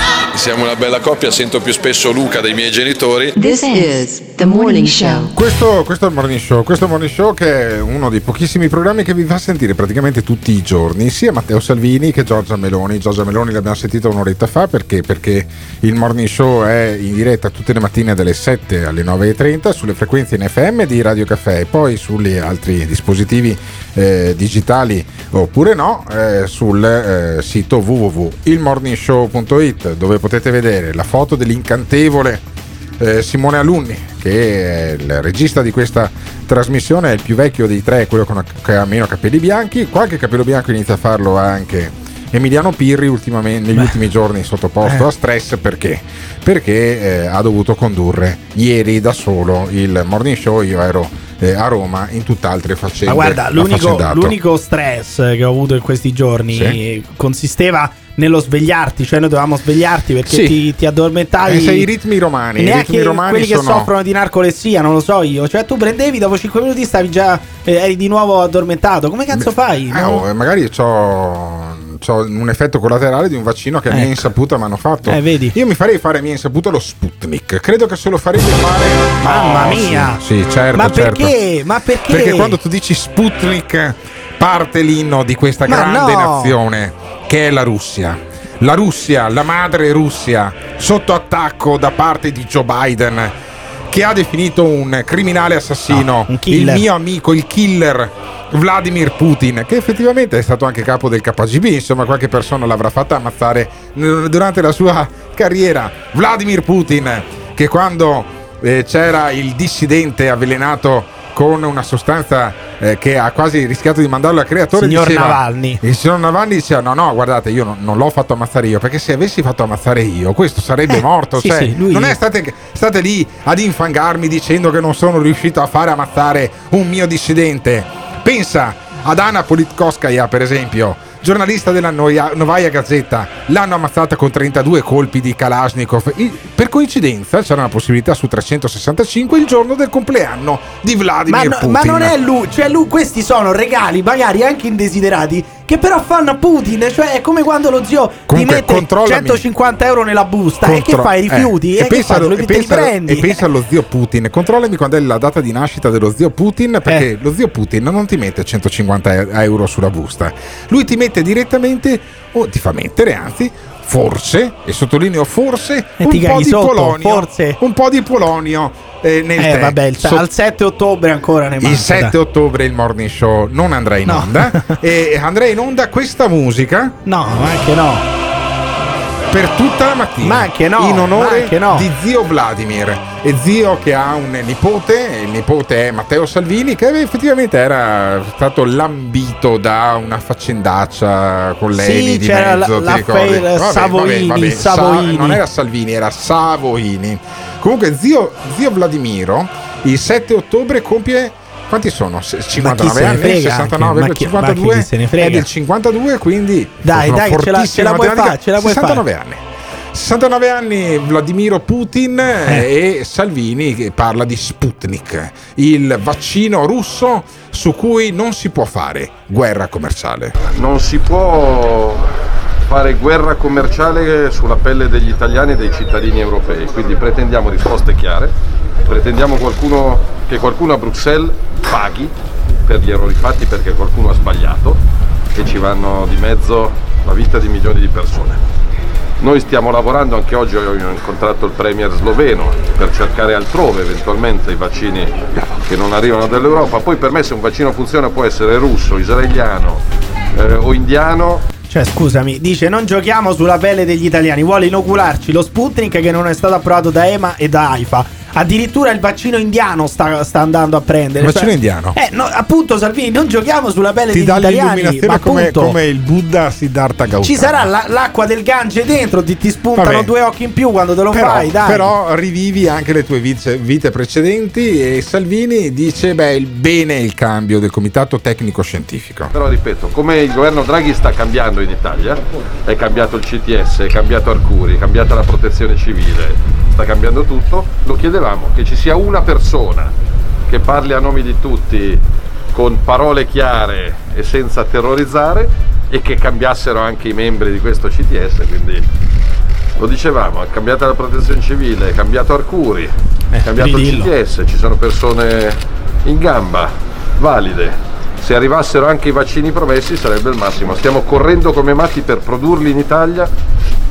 Siamo una bella coppia, sento più spesso Luca dei miei genitori. This is the morning show. Questo, questo è il Morning Show, questo è il Morning Show che è uno dei pochissimi programmi che vi fa sentire praticamente tutti i giorni, sia Matteo Salvini che Giorgia Meloni. Giorgia Meloni l'abbiamo sentita un'oretta fa perché? Perché il Morning Show è in diretta tutte le mattine dalle 7 alle 9.30 sulle frequenze in FM di Radio Caffè e poi sugli altri dispositivi eh, digitali oppure no eh, sul eh, sito www.ilmorningshow.it dove potete vedere la foto dell'incantevole eh, Simone Alunni, che è il regista di questa trasmissione, è il più vecchio dei tre, quello con, che ha meno capelli bianchi. Qualche capello bianco inizia a farlo anche Emiliano Pirri ultimamente, negli Beh. ultimi giorni sottoposto Eh. a stress perché? Perché eh, ha dovuto condurre ieri da solo il morning show, io ero eh, a Roma in tutt'altre faccende. Ma guarda, l'unico, l'unico stress che ho avuto in questi giorni Sì. consisteva nello svegliarti, cioè noi dovevamo svegliarti perché Sì. ti, ti addormentavi. Eh, sei i ritmi romani, i Neanche ritmi romani quelli che sono- soffrono di narcolessia, non lo so io. Cioè, tu prendevi dopo 5 minuti stavi già. eh, eri di nuovo addormentato. Come cazzo fai? Eh, no? oh, eh, magari ho un effetto collaterale di un vaccino che a mia Ecco. insaputa mi hanno fatto. Eh, vedi. Io mi farei fare a mia insaputa lo Sputnik. Credo che se lo farebbe fare. Mamma Oh, mia! Sì, sì, certo. Ma certo. perché? Ma perché? Perché quando tu dici Sputnik parte l'inno di questa Ma grande no! nazione che è la Russia. La Russia, la madre Russia, sotto attacco da parte di Joe Biden, che ha definito un criminale assassino, il killer. mio amico, il killer Vladimir Putin, che effettivamente è stato anche capo del KGB, insomma qualche persona l'avrà fatta ammazzare eh, durante la sua carriera. Vladimir Putin, che quando eh, c'era il dissidente avvelenato con una sostanza eh, che ha quasi rischiato di mandarlo al creatore Signor diceva, Navalny. il signor Navalny diceva no no guardate io non, non l'ho fatto ammazzare io perché se avessi fatto ammazzare io questo sarebbe Eh, morto sì, cioè, sì, lui- non è state, state lì ad infangarmi dicendo che non sono riuscito a fare ammazzare un mio dissidente pensa ad Anna Politkovskaya per esempio giornalista della Novaya Gazzetta. L'hanno ammazzata con 32 colpi di Kalashnikov. Per coincidenza c'era una possibilità su 365 il giorno del compleanno di Ma, Vladimir no- Putin. ma non è lui, cioè lui, questi sono regali, magari anche indesiderati, che però fanno a Putin, cioè è come quando lo zio Comunque, ti mette controllami. 150 euro nella busta e che Contro- fai? Rifiuti? eh, e che pensa, fai? Li- e pensa- e pensa allo zio Putin. Controllami quando è la data di nascita dello zio Putin, Eh. perché lo zio Putin non ti mette 150 e- euro sulla busta, lui ti mette direttamente, o ti fa mettere, anzi. Forse, e sottolineo forse, E un po' sotto, polonio, forse. un po' di polonio eh, nel Eh vabbè, Sot- al 7 ottobre ancora ne manca. il 7 dai. ottobre il morning show non andrà in No. onda e andrà in onda questa musica No, anche no. Per tutta la mattina. Ma anche no, In onore no. di zio Vladimir. E zio che ha un nipote, il nipote è Matteo Salvini, che effettivamente era stato lambito da una faccendaccia con lei Sì, di c'era mezzo, la- ti ricordi? l'affair Savoini, Savoini. non era Salvini, era Savoini. Comunque zio, zio Vladimiro il 7 ottobre compie quanti sono? Se- 59 se ne anni, frega 69, anche, ma chi- ma 52 chi se ne frega? è del 52, quindi Dai, dai, ce la- ce la puoi fare, ce la puoi 69 anni. 69 anni Vladimiro Putin eh, e Salvini che parla di Sputnik, il vaccino russo su cui non si può fare guerra commerciale. Non si può fare guerra commerciale sulla pelle degli italiani e dei cittadini europei, quindi pretendiamo risposte chiare, pretendiamo qualcuno, che qualcuno a Bruxelles paghi per gli errori fatti perché qualcuno ha sbagliato e ci vanno di mezzo la vita di milioni di persone. Noi stiamo lavorando, anche oggi ho incontrato il premier sloveno per cercare altrove eventualmente i vaccini che non arrivano dall'Europa. Poi per me se un vaccino funziona può essere russo, israeliano eh, o indiano. Cioè, scusami, dice non giochiamo sulla pelle degli italiani, vuole inocularci lo Sputnik che non è stato approvato da EMA e da AIFA. Addirittura il vaccino indiano sta, sta andando a prendere. Il vaccino Cioè- indiano? Eh, no, appunto, Salvini, non giochiamo sulla pelle Ti degli dà italiani. Ma l'illuminazione come, appunto, come il Buddha Siddhartha Gautama. ci sarà la- l'acqua del Gange dentro, ti, ti spuntano Vabbè. due occhi in più quando te lo però, fai, dai. però rivivi anche le tue vite, vite precedenti e Salvini dice beh il bene è il cambio del comitato tecnico scientifico Però ripeto, come il governo Draghi sta cambiando in Italia, è cambiato il CTS, è cambiato Arcuri, è cambiata la protezione civile, sta cambiando tutto, lo chiedevamo che ci sia una persona che parli a nome di tutti con parole chiare e senza terrorizzare e che cambiassero anche i membri di questo CTS, quindi lo dicevamo, è cambiata la protezione civile, è cambiato Arcuri, è cambiato il. CTS, ci sono persone in gamba, valide. Se arrivassero anche i vaccini promessi sarebbe il massimo. Stiamo correndo come matti per produrli in Italia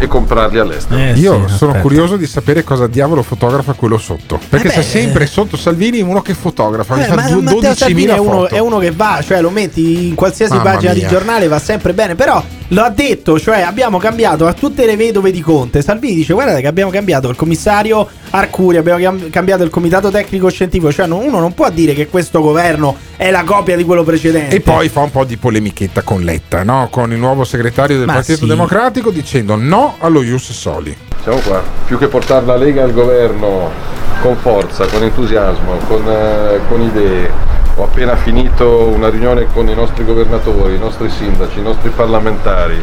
e comprarli all'estero. Eh, Io sono curioso di sapere cosa diavolo fotografa quello sotto. Perché Eh beh, c'è sempre sotto Salvini uno che fotografa. mi Eh, fa ma du- Matteo Salvini 12.000 è uno, foto. è uno che va, cioè lo metti in qualsiasi Mamma pagina di mia. giornale, va sempre bene. Però lo ha detto, cioè abbiamo cambiato a tutte le vedove di Conte. Salvini dice: Guardate che abbiamo cambiato il commissario Arcuri, abbiamo cam- cambiato il comitato tecnico scientifico. Cioè, uno non può dire che questo governo è la copia di quello precedente. E poi fa un po' di polemichetta con Letta, no? con il nuovo segretario del Ma Partito sì. Democratico dicendo no allo Ius Soli. Siamo qua. Più che portare la Lega al governo con forza, con entusiasmo, con, eh, con idee. Ho appena finito una riunione con i nostri governatori, i nostri sindaci, i nostri parlamentari.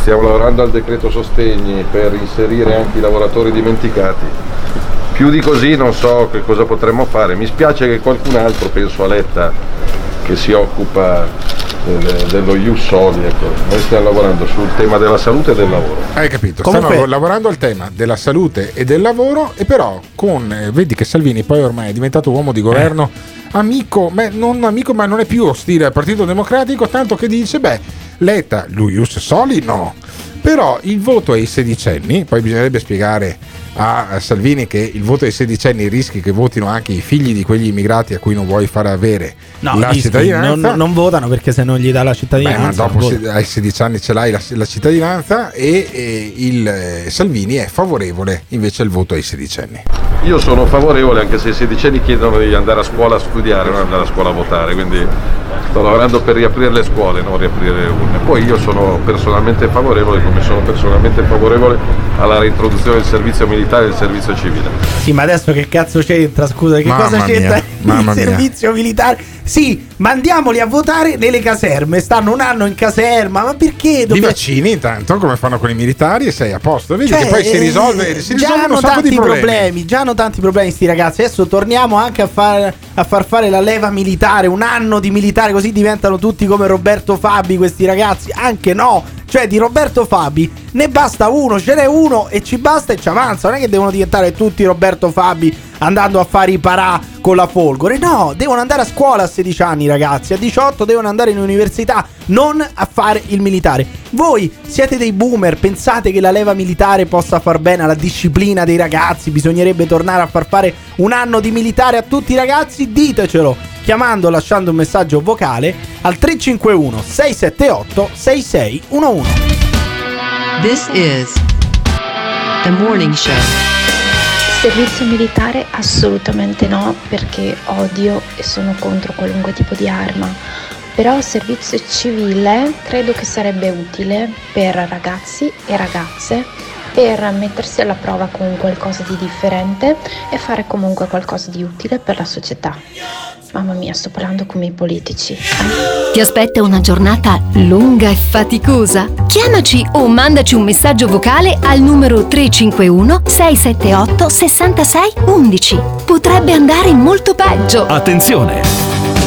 Stiamo lavorando al decreto sostegni per inserire anche i lavoratori dimenticati. Più di così non so che cosa potremmo fare. Mi spiace che qualcun altro, penso a Letta, che si occupa dello Ius Soli, ecco. noi stiamo lavorando sul tema della salute e del lavoro. Hai capito? Comunque- Stanno lavorando al tema della salute e del lavoro e però con, eh, vedi che Salvini poi ormai è diventato uomo di governo, amico, beh, non amico ma non è più ostile al Partito Democratico, tanto che dice, beh, Letta, lui Ius Soli no, però il voto ai sedicenni, poi bisognerebbe spiegare a Salvini che il voto ai sedicenni rischi che votino anche i figli di quegli immigrati a cui non vuoi far avere No, la cittadinanza. non, non votano perché se non gli dà la Beh, cittadinanza. ma dopo se- ai 16 anni ce l'hai la, la cittadinanza e, e il eh, Salvini è favorevole invece al voto ai sedicenni. Io sono favorevole anche se i sedicenni chiedono di andare a scuola a studiare, non andare a scuola a votare, quindi sto lavorando per riaprire le scuole, non riaprire le urne. Poi io sono personalmente favorevole, come sono personalmente favorevole alla reintroduzione del servizio militare e del servizio civile. Sì, ma adesso che cazzo c'entra? Scusa, che Mamma cosa c'entra mia, mamma il mia. servizio militare? Sì, mandiamoli a votare nelle caserme. Stanno un anno in caserma, ma perché? Li Dobbiamo- vaccini intanto come fanno con i militari e sei a posto. Vedi Cioè, che poi si eh, risolve, si già hanno tanti problemi. problemi. Già hanno tanti problemi sti ragazzi. Adesso torniamo anche a far, a far fare la leva militare, un anno di militare, così diventano tutti come Roberto Fabi questi ragazzi. Anche no. Cioè di Roberto Fabi ne basta uno, ce n'è uno e ci basta e ci avanza. Non è che devono diventare tutti Roberto Fabi andando a fare i parà con la folgore. No, devono andare a scuola a 16 anni ragazzi. A 18 devono andare in università, non a fare il militare. Voi siete dei boomer, pensate che la leva militare possa far bene alla disciplina dei ragazzi? Bisognerebbe tornare a far fare un anno di militare a tutti i ragazzi? Ditecelo chiamando lasciando un messaggio vocale al 351 678 6611. This is the morning show. Servizio militare assolutamente no perché odio e sono contro qualunque tipo di arma. Però servizio civile credo che sarebbe utile per ragazzi e ragazze per mettersi alla prova con qualcosa di differente e fare comunque qualcosa di utile per la società. Mamma mia, sto parlando come i politici. Ti aspetta una giornata lunga e faticosa? Chiamaci o mandaci un messaggio vocale al numero 351 678 66 11. Potrebbe andare molto peggio. Attenzione!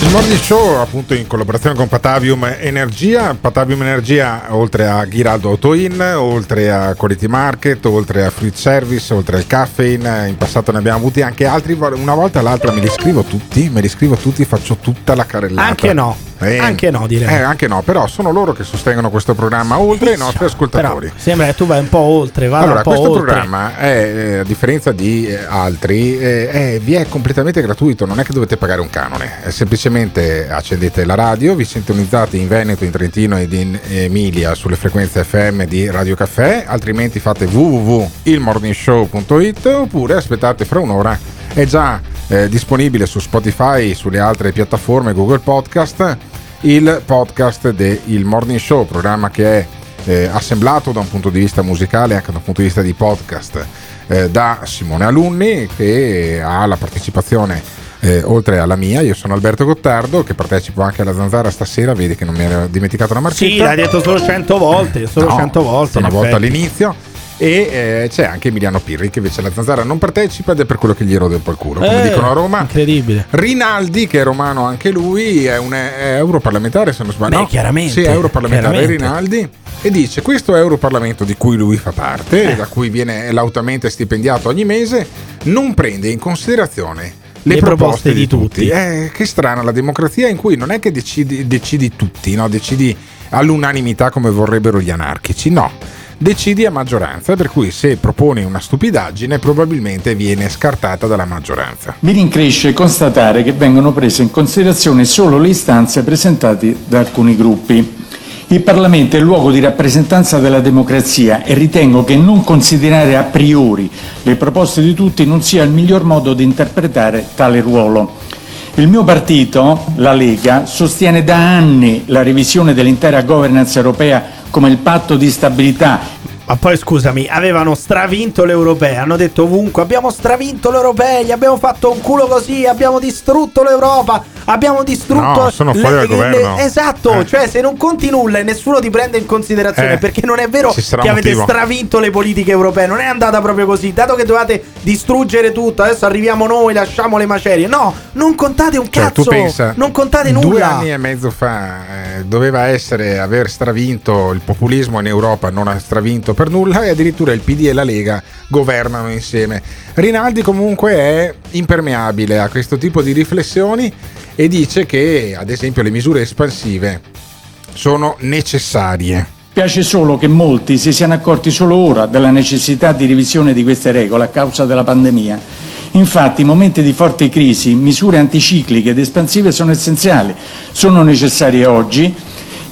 Il Morning Show, appunto in collaborazione con Patavium Energia. Patavium Energia, oltre a Ghiraldo Autoin, oltre a Quality Market, oltre a Fruit Service, oltre al Caffeine, in passato ne abbiamo avuti anche altri. Una volta all'altra me li scrivo tutti, me li scrivo tutti, faccio tutta la carrellata. Anche no. Anche no, direi. Eh, anche no, però sono loro che sostengono questo programma oltre ai nostri ascoltatori. Sembra che tu vai un po' oltre, vada Allora, un po' questo oltre. programma è, eh, a differenza di eh, altri, eh, è- vi è completamente gratuito, non è che dovete pagare un canone, è semplicemente accendete la radio, vi sintonizzate in Veneto, in Trentino ed in Emilia sulle frequenze FM di Radio Caffè, altrimenti fate www.ilmorningshow.it oppure aspettate fra un'ora, è già eh, disponibile su Spotify, sulle altre piattaforme Google Podcast, il podcast del Morning Show, programma che è eh, assemblato da un punto di vista musicale e anche da un punto di vista di podcast eh, da Simone Alunni che ha la partecipazione eh, oltre alla mia, io sono Alberto Gottardo che partecipo anche alla Zanzara stasera, vedi che non mi ero dimenticato una marchetta. Sì, l'hai detto solo 100 volte, solo No, 100 volte. Una volta effetti. all'inizio. E eh, c'è anche Emiliano Pirri che invece la Zanzara non partecipa ed è per quello che gli rode un po' il culo, come Eh, dicono a Roma. Incredibile. Rinaldi, che è romano anche lui, è un è europarlamentare se non sbaglio. Beh, No, chiaramente, Sì, è europarlamentare. Rinaldi. E dice: Questo Europarlamento di cui lui fa parte, Eh. da cui viene lautamente stipendiato ogni mese, non prende in considerazione le, Le proposte, proposte di di tutti. tutti. Eh, che strana la democrazia in cui non è che decidi, decidi tutti, no? decidi all'unanimità come vorrebbero gli anarchici, no. Decidi a maggioranza, per cui se proponi una stupidaggine probabilmente viene scartata dalla maggioranza. Mi rincresce constatare che vengono prese in considerazione solo le istanze presentate da alcuni gruppi. Il Parlamento è il luogo di rappresentanza della democrazia e ritengo che non considerare a priori le proposte di tutti non sia il miglior modo di interpretare tale ruolo. Il mio partito, la Lega, sostiene da anni la revisione dell'intera governance europea come il patto di stabilità Ma poi scusami, avevano stravinto l'europea, hanno detto ovunque abbiamo stravinto l'europea, gli abbiamo fatto un culo così, abbiamo distrutto l'Europa, abbiamo distrutto. No, sono fuori dal governo. esatto, Eh. cioè se non conti nulla e nessuno ti prende in considerazione, Eh, perché non è vero che un avete motivo. stravinto le politiche europee, non è andata proprio così. Dato che dovevate distruggere tutto, adesso arriviamo noi, lasciamo le macerie. No, non contate un Cioè, cazzo. pensa, non contate Due nulla. anni e mezzo fa eh, doveva essere aver stravinto il populismo in Europa, non ha stravinto per nulla e addirittura il PD e la Lega governano insieme. Rinaldi comunque è impermeabile a questo tipo di riflessioni e dice che ad esempio le misure espansive sono necessarie. Piace solo che molti si siano accorti solo ora della necessità di revisione di queste regole a causa della pandemia. Infatti, in momenti di forte crisi, misure anticicliche ed espansive sono essenziali. Sono necessarie oggi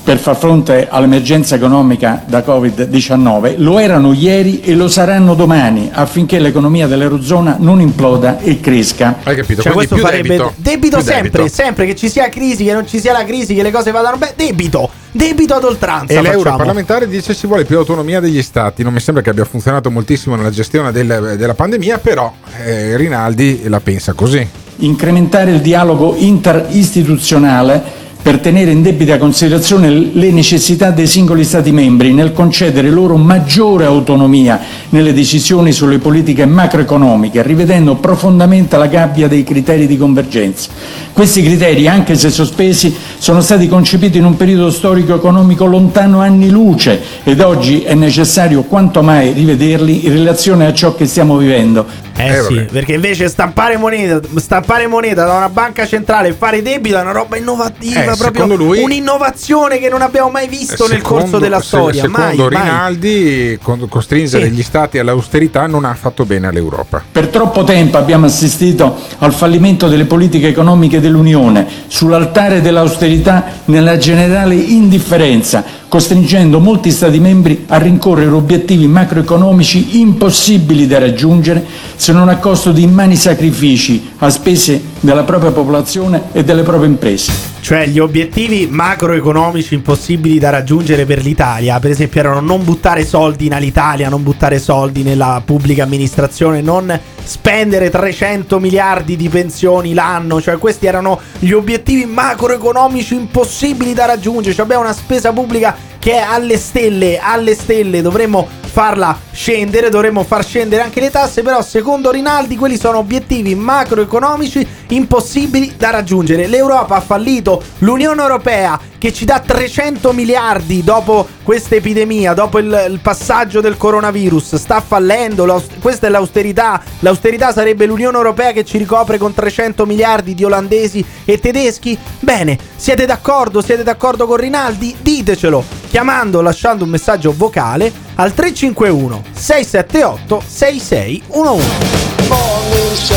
per far fronte all'emergenza economica da Covid-19, lo erano ieri e lo saranno domani affinché l'economia dell'Eurozona non imploda e cresca. Hai capito? Cioè, Quindi questo più farebbe debito. debito, Più sempre, debito. sempre che ci sia crisi, che non ci sia la crisi, che le cose vadano bene. Debito, debito ad oltranza. E l'euro facciamo. parlamentare dice ci vuole più autonomia degli stati. Non mi sembra che abbia funzionato moltissimo nella gestione del- della pandemia, però eh, Rinaldi la pensa così. incrementare il dialogo interistituzionale per tenere in debita considerazione le necessità dei singoli Stati membri nel concedere loro maggiore autonomia nelle decisioni sulle politiche macroeconomiche, rivedendo profondamente la gabbia dei criteri di convergenza. Questi criteri, anche se sospesi, sono stati concepiti in un periodo storico-economico lontano anni luce ed oggi è necessario quanto mai rivederli in relazione a ciò che stiamo vivendo. Eh, Eh, sì, vabbè. perché invece stampare moneta, stampare moneta da una banca centrale e fare debito è una roba innovativa, Eh, proprio lui- un'innovazione che non abbiamo mai visto nel Secondo- corso della se- storia. Secondo mai, mai. Rinaldi, con- costringere Sì. gli stati all'austerità non ha fatto bene all'Europa. Per troppo tempo abbiamo assistito al fallimento delle politiche economiche dell'Unione sull'altare dell'austerità nella generale indifferenza, costringendo molti Stati membri a rincorrere obiettivi macroeconomici impossibili da raggiungere se non a costo di immani sacrifici a spese della propria popolazione e delle proprie imprese. Cioè, gli obiettivi macroeconomici impossibili da raggiungere per l'Italia, per esempio, erano non buttare soldi in Alitalia, non buttare soldi nella pubblica amministrazione, non spendere 300 miliardi di pensioni l'anno. Cioè, questi erano gli obiettivi macroeconomici impossibili da raggiungere. Cioè, abbiamo una spesa pubblica che è alle stelle, alle stelle. Dovremmo farla scendere, dovremmo far scendere anche le tasse, però secondo Rinaldi quelli sono obiettivi macroeconomici impossibili da raggiungere. L'Europa ha fallito, l'Unione Europea che ci dà 300 miliardi dopo questa epidemia, dopo il, il passaggio del coronavirus, sta fallendo, questa è l'austerità, l'austerità sarebbe l'Unione Europea che ci ricopre con 300 miliardi di olandesi e tedeschi? Bene, siete d'accordo? Siete d'accordo con Rinaldi? Ditecelo chiamando lasciando un messaggio vocale al 351 678 6611.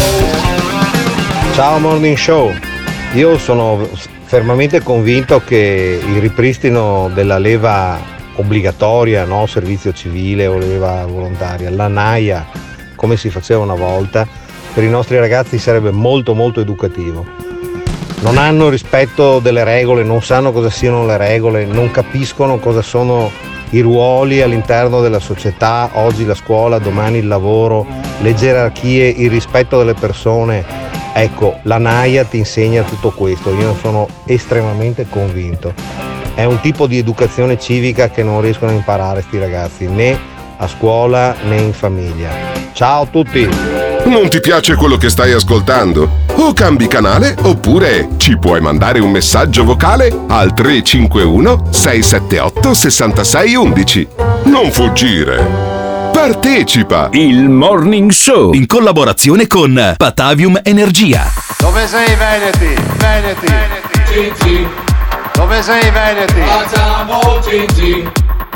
Ciao Morning Show, io sono fermamente convinto che il ripristino della leva obbligatoria, no? servizio civile o leva volontaria, la NAIA, come si faceva una volta, per i nostri ragazzi sarebbe molto molto educativo. Non hanno rispetto delle regole, non sanno cosa siano le regole, non capiscono cosa sono i ruoli all'interno della società, oggi la scuola, domani il lavoro, le gerarchie, il rispetto delle persone. Ecco, la NAIA ti insegna tutto questo, io sono estremamente convinto. È un tipo di educazione civica che non riescono a imparare sti ragazzi, né a scuola né in famiglia. Ciao a tutti! Non ti piace quello che stai ascoltando? O cambi canale oppure ci puoi mandare un messaggio vocale al 351 678 6611. Non fuggire. Partecipa! Il Morning Show in collaborazione con Patavium Energia. Dove sei Veneti? Veneti. Gigi. Dove sei Veneti? Facciamo Gigi.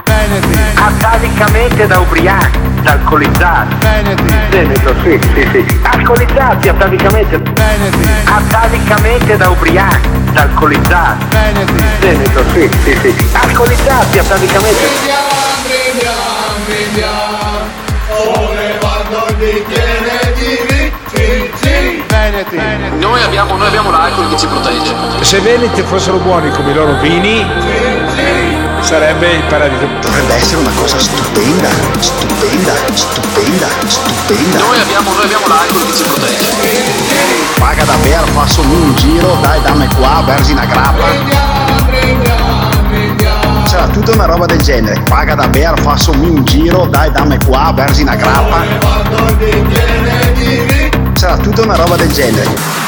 Veneti. Atavicamente da ubriachi, da alcolizzati. Veneti. Veneto, sì, sì, sì. Alcolizzati atavicamente. Veneti. Atavicamente da ubriachi, da alcolizzati. Veneti. Veneto, sì, sì, sì. Alcolizzati atavicamente. Bicchiere di Gigi. Veneti. Noi abbiamo, noi abbiamo l'alcol che ci protegge. Se Veneti fossero buoni come i loro vini, sarebbe il paradiso. Dovrebbe essere una cosa stupenda, stupenda, stupenda, stupenda. Noi abbiamo, noi abbiamo l'alcol che ci protegge. Paga davvero, passami un giro, dai dammi qua, versi una grappa. C'era tutta una roba del genere. Paga davvero, passami un giro, dai dammi qua, versi una grappa. C'era tutta una roba del genere.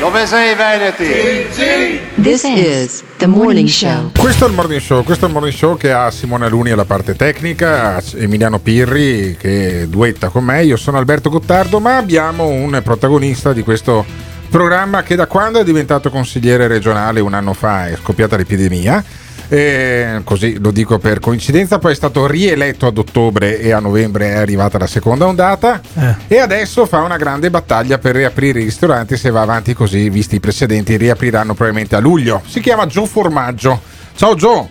Dove sei Veneti? This is the morning show. Questo è il morning show, questo è il morning show che ha Simone Aluni alla parte tecnica, Emiliano Pirri che duetta con me, io sono Alberto Gottardo, ma abbiamo un protagonista di questo programma che da quando è diventato consigliere regionale un anno fa è scoppiata l'epidemia. E così lo dico per coincidenza, poi è stato rieletto ad ottobre e a novembre è arrivata la seconda ondata e adesso fa una grande battaglia per riaprire i ristoranti, se va avanti così, visti i precedenti, riapriranno probabilmente a luglio. Si chiama Gio Formaggio. Ciao Gio!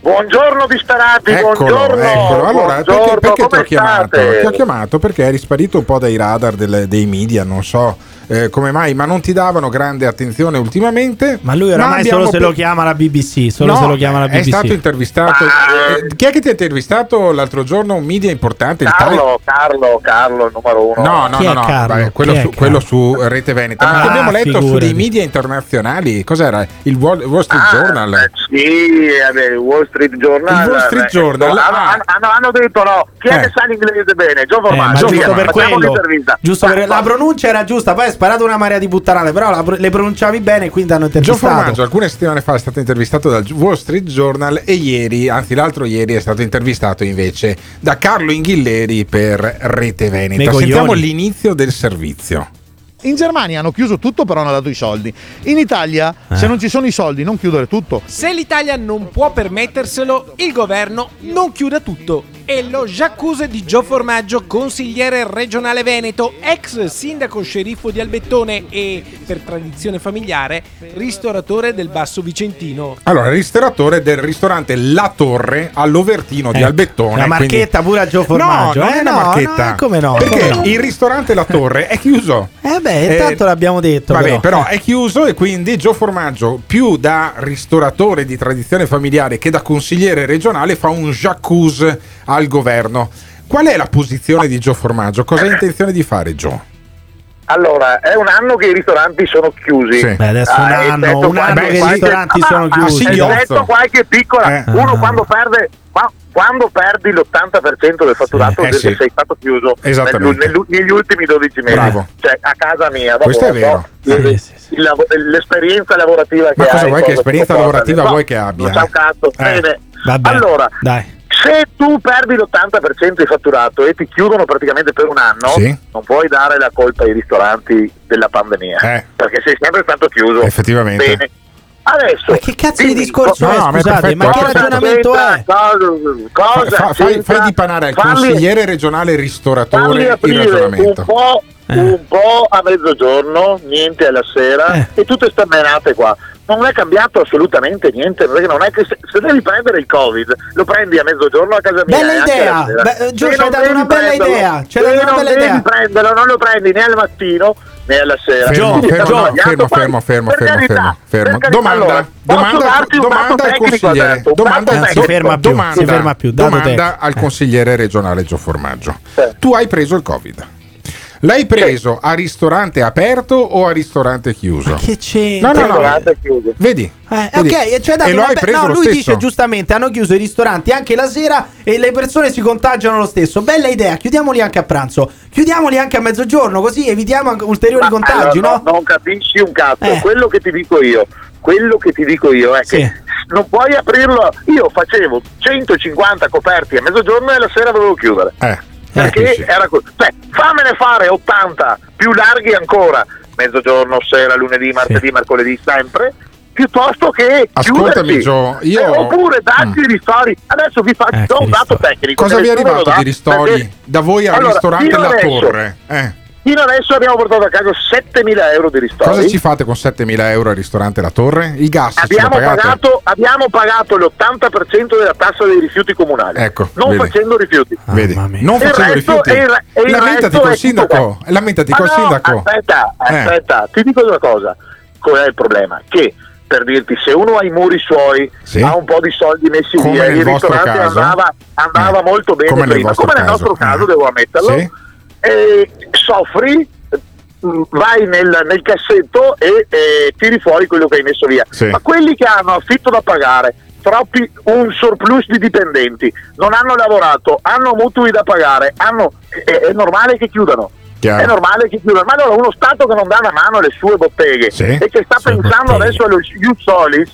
Buongiorno disperati, Eccolo, buongiorno. eccolo. Allora, perché, buongiorno, perché ti ho chiamato? Ti ho chiamato perché eri sparito un po' dai radar del- dei media, non so eh, come mai, ma non ti davano grande attenzione ultimamente. Ma lui oramai abbiamo solo se pe- lo chiama la BBC. Solo No, se lo chiama la BBC. È stato intervistato. eh, chi è che ti ha intervistato l'altro giorno? Un media importante? Carlo, Carlo, Carlo, il numero uno. No, no, Chi no, è no, Carlo? vabbè, quello, su, quello su Rete Veneta. Ma Ah, abbiamo letto su figurati. dei media internazionali. Cos'era? Il Wall, Wall Street Ah, Journal? eh, sì, vabbè, il Wall Street Journal. Il Wall Street eh, Journal, hanno, ah. hanno- hanno- detto no. Chi è Eh. che sa l'inglese bene? Gio Eh, ma giusto per facciamo quello, l'intervista. giusto per- Ma- la pronuncia era giusta. Poi sparato una marea di puttanate, però la- le pronunciavi bene, quindi hanno Gio intervistato. Formaggio alcune settimane fa è stato intervistato dal Wall Street Journal e ieri, anzi l'altro ieri, è stato intervistato invece da Carlo Inghilleri per Rete Veneta. Sentiamo l'inizio del servizio. In Germania hanno chiuso tutto, però hanno dato i soldi. In Italia, Eh. se non ci sono i soldi, non chiudere tutto. Se l'Italia non può permetterselo, il governo non chiuda tutto. E lo Giaccuse di Gio Formaggio, consigliere regionale Veneto, ex sindaco sceriffo di Albettone e, per tradizione familiare, ristoratore del Basso Vicentino. Allora, ristoratore del ristorante La Torre all'Overtino di Ecco, Albettone. una marchetta pure a Gio Formaggio, No, non eh? è una No, marchetta. no, come no, Perché come no? il ristorante La Torre è chiuso. Eh beh, intanto l'abbiamo detto. Vabbè, però. però è chiuso e quindi Gio Formaggio, più da ristoratore di tradizione familiare che da consigliere regionale, fa un j'accuse al governo. Qual è la posizione di Gio Formaggio? Cosa ha intenzione di fare Gio? Allora, è un anno che i ristoranti sono chiusi. Sì. Beh, adesso un Ah, anno, un anno che i ristoranti Ah, sono ah, chiusi. Eccetto qualche piccola. Eh. Uno Ah. quando perde. qua- Quando perdi l'80% del fatturato Sì, eh sì. sei stato chiuso nel- nel- negli ultimi 12 mesi, Bravo. cioè a casa mia, dopo Questo è vero. il- il lav- l'esperienza lavorativa Ma che cosa hai, vuoi che esperienza lavorativa no, vuoi che abbia? Non sa un cazzo. Eh. Bene. Vabbè, Allora, dai. Se tu perdi l'80% di fatturato e ti chiudono praticamente per un anno, Sì. non puoi dare la colpa ai ristoranti della pandemia, Eh. perché sei sempre stato chiuso. Effettivamente. Bene. Adesso, Ma che cazzo di discorso è? No, ma è Scusate, perfetto. ma che ragionamento è? Cosa, cosa Fa- fai, fai dipanare al Falli- consigliere regionale ristoratore il aprire un ragionamento. po', Eh. un po' a mezzogiorno, niente alla sera Eh. e tutte sta menate qua. Non è cambiato assolutamente niente, perché non è che se, se devi prendere il Covid, lo prendi a mezzogiorno a casa mia. Bella idea. sera. Beh, Gio, ci hai dato una bella prenderlo- idea. Una non bella devi idea. prenderlo, non lo prendi né al mattino né alla sera. Fermo, Quindi fermo, fermo, fermo, fermo, fermo, fermo, Domanda, allora, domanda, domanda al consigliere. Domanda, si ferma più, domanda, si ferma più, dato domanda tecnico. al Eh. consigliere regionale Gio Formaggio. Sì. Tu hai preso il Covid. L'hai preso a ristorante aperto o a ristorante chiuso? Che c'entra? No, no, no. Ristorante chiuso. Vedi? Eh, Vedi? ok, e, cioè, dato E lo hai be- preso no, lo lui stesso. dice giustamente: hanno chiuso i ristoranti anche la sera e le persone si contagiano lo stesso. Bella idea, chiudiamoli anche a pranzo, chiudiamoli anche a mezzogiorno, così evitiamo ulteriori Ma contagi, allora, no? Non capisci un cazzo. Eh. Quello che ti dico io, quello che ti dico io è Sì. che non puoi aprirlo. Io facevo 150 coperti a mezzogiorno e la sera dovevo chiudere. Eh, Perché era così. Cioè, fammene fare 80 più larghi ancora, mezzogiorno, sera, lunedì, martedì, mercoledì, sempre. Piuttosto che Ascoltami. Gio, io- Eh, oppure darci Mm. i ristori. Adesso vi faccio Eh, un dato tecnico. Cosa vi è arrivato di ristori perché- da voi al Allora, ristorante La adesso- Torre? Eh. Fino adesso abbiamo portato a casa 7.000 euro di ristori. Cosa ci fate con 7.000 euro al ristorante La Torre? Il gas Abbiamo pagato, abbiamo pagato l'80% della tassa dei rifiuti comunali. Ecco, non vedi. facendo rifiuti. Vedi, Mamma mia. non facendo rifiuti. e e il Lamentati col sindaco. Lamentati col no, sindaco. Aspetta, Eh. aspetta, ti dico una cosa. Qual è il problema? Che per dirti, se uno ha i muri suoi, Sì. ha un po' di soldi messi Come via, nel il ristorante caso. andava, andava Eh, molto bene come nel prima, vostro come nel caso. nostro caso, Eh. devo ammetterlo, Sì. E soffri, mh, vai nel, nel cassetto e, e tiri fuori quello che hai messo via. Sì. Ma quelli che hanno affitto da pagare, troppi, un surplus di dipendenti, non hanno lavorato, hanno mutui da pagare, hanno, è, è normale che chiudano. Chiaro. È normale che chiudano. Ma allora uno Stato che non dà una mano alle sue botteghe Sì. e che sta pensando botteghe. adesso allo Ius Solis,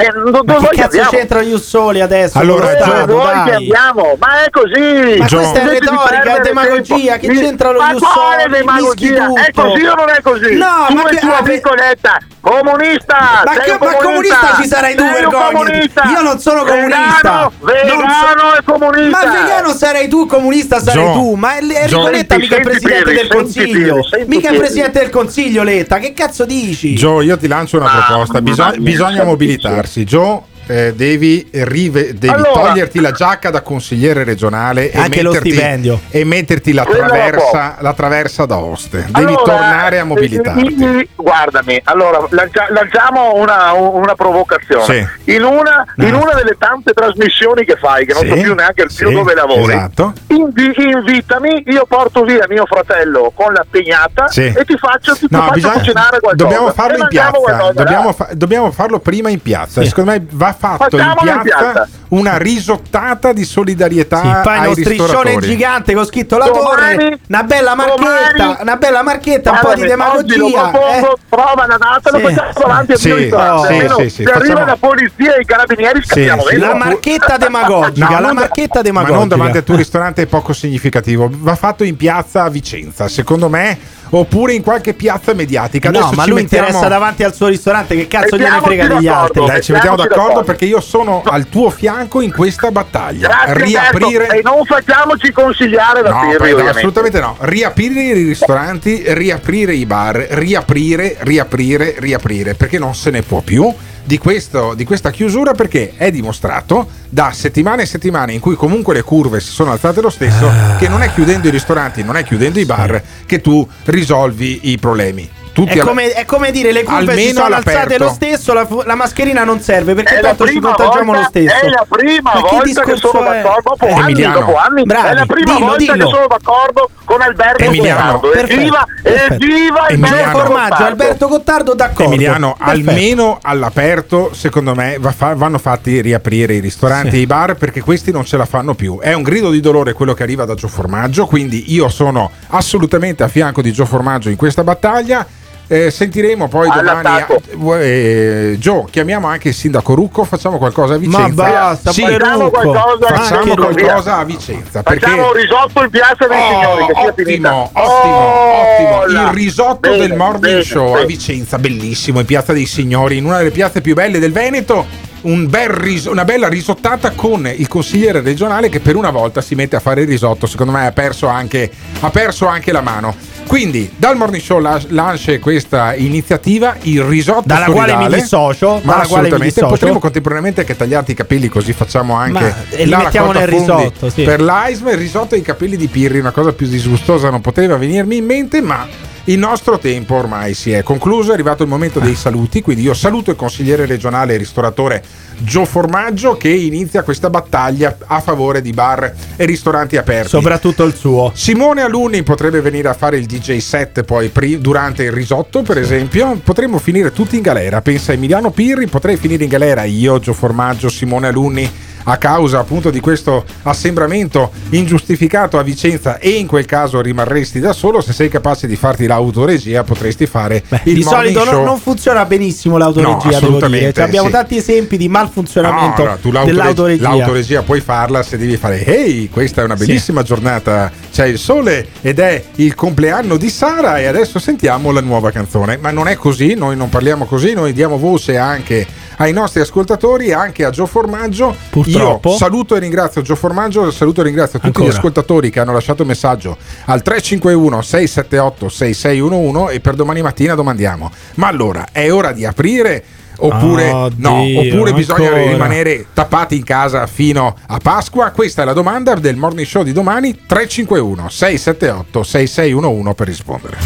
eh, do- Ma che cazzo andiamo? c'entra Jussoli adesso? Allora, Gio- che dai? andiamo? Ma è così! Ma Gio- questa è retorica, è demagogia. tempo- Che c'entra lo Ma Jussoli? quale demagogia? È così o non è così? No, tu ma e che- tua piccoletta! Comunista! Ma, che, un ma comunista ci sarai tu, vergognati. comunista! Io non sono Vegano, comunista. vegano Non e comunista! Ma vegano sarai tu, comunista sarai Gio- tu. Ma Enrico Gio- Letta mica è presidente del consiglio. Mica è presidente del consiglio, Letta. Che cazzo dici? Gio, io ti lancio una Mamma proposta. Bisogna, mia, bisogna mobilitarsi. Gio, eh, devi, rive- devi Allora- toglierti la giacca da consigliere regionale e Anche lo metterti, stipendio. e metterti la traversa, la traversa da oste. Devi Allora, tornare a mobilitarti. Guardami, allora lancia- lanciamo una, una provocazione. In, una, in Ah. una delle tante trasmissioni che fai, che non Sì, so più neanche il più sì, dove lavori, esatto. invi- invitami, io porto via mio fratello con la pignata Sì. e ti faccio, ti No, faccio bisogna- cucinare qualcosa. dobbiamo farlo in piazza. qualcosa, Dobbiamo, fa- dobbiamo farlo prima in piazza. Secondo me va fatto in Facciamolo in piazza, piazza. una risottata di solidarietà Sì, poi uno striscione gigante con scritto la Domani- torre, una bella marchetta, domani- una bella marchetta, un po' di demagogia. propongo, eh. prova la data, lo Sì. facciamo davanti al Sì, mio ristorante. sì, Almeno sì, sì, se arriva la polizia e i carabinieri scappiamo sì. La marchetta demagogica, la non da- marchetta Ma demagogica. non davanti al tuo ristorante è poco significativo. Va fatto in piazza a Vicenza, secondo me, oppure in qualche piazza mediatica. No, Adesso ma ci lui mettiamo- interessa davanti al suo ristorante, che cazzo gliene frega degli altri? Dai, ci mettiamo d'accordo d'accordo. perché io sono al tuo fianco in questa battaglia. Grazie riaprire Alberto, e non facciamoci consigliare da No, Pirri, no, assolutamente no. Riaprire i ristoranti, riaprire i bar, riaprire, riaprire, riaprire, perché non se ne può più di, questo, di questa chiusura perché è dimostrato da settimane e settimane in cui comunque le curve si sono alzate lo stesso che non è chiudendo i ristoranti, non è chiudendo i bar che tu risolvi i problemi. Tutti È alla- come, è come dire le curve si almeno sono alzate all'aperto. lo stesso, la, la mascherina non serve perché È tanto ci contagiamo volta- lo stesso. È la prima Ma volta che sono è? d'accordo dopo Eh, anni, Emiliano. dopo anni. Bravi, è la prima dillo, volta dillo. che sono d'accordo con Alberto Emiliano. Gottardo. Perfetto, Evviva, evviva il Emiliano. Alberto Formaggio, Gottardo. Alberto Gottardo d'accordo. Emiliano, Perfetto. almeno all'aperto, secondo me, va fa- vanno fatti riaprire i ristoranti e i bar perché questi non ce la fanno più. È un grido di dolore quello che arriva da Gio Formaggio, quindi io sono assolutamente a fianco di Gio Formaggio in questa battaglia. Eh, sentiremo poi domani. All'attacco. Eh, Gio, chiamiamo anche il sindaco Rucco, facciamo qualcosa a Vicenza. basta, Sì, Facciamo Rucco. qualcosa, facciamo qualcosa a Vicenza. Perché Facciamo un risotto in piazza dei Oh, signori, che sia ottimo, ottimo, Oh, ottimo. Il risotto Bene, del Morning bene, Show a bene. Vicenza, bellissimo, in Piazza dei Signori, in una delle piazze più belle del Veneto. Un bel ris- una bella risottata con il consigliere regionale che per una volta si mette a fare il risotto. Secondo me ha perso anche, ha perso anche la mano. Quindi dal Morning Show la- nasce questa iniziativa, il risotto Dalla quale mi dissocio, Ma mi assolutamente dissocio. potremmo contemporaneamente anche tagliarti i capelli così facciamo anche Ma- e li mettiamo nel risotto, sì. per l'AISM, il risotto e i capelli di Pirri, una cosa più disgustosa non poteva venirmi in mente, ma il nostro tempo ormai si è concluso, è arrivato il momento dei saluti, quindi io saluto il consigliere regionale e ristoratore Gio Formaggio che inizia questa battaglia a favore di bar e ristoranti aperti. Soprattutto il suo. Simone Alunni potrebbe venire a fare il DJ set poi pri- durante il risotto, per esempio. Potremmo finire tutti in galera. Pensa a Emiliano Pirri, potrei finire in galera io, Gio Formaggio, Simone Alunni a causa appunto di questo assembramento ingiustificato a Vicenza e in quel caso rimarresti da solo. Se sei capace di farti l'autoregia potresti fare il di solito show. non, funziona benissimo No, l'autoregia, dire. Cioè, abbiamo sì. tanti esempi di malfunzionamento No, no, l'autore- dell'autoregia. l'autoregia puoi farla se devi fare ehi questa è una bellissima giornata c'è il sole ed è il compleanno di Sara e adesso sentiamo la nuova canzone ma non è così noi non parliamo così noi diamo voce anche ai nostri ascoltatori e anche a Gio Formaggio Purtroppo. io saluto e ringrazio Gio Formaggio saluto e ringrazio tutti Ancora. gli ascoltatori che hanno lasciato messaggio al 351 678 6611 e per domani mattina domandiamo ma allora è ora di aprire oppure Oddio, no oppure bisogna ancora. rimanere tappati in casa fino a Pasqua questa è la domanda del morning show di domani 351 678 6611 per rispondere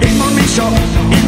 Il morning show,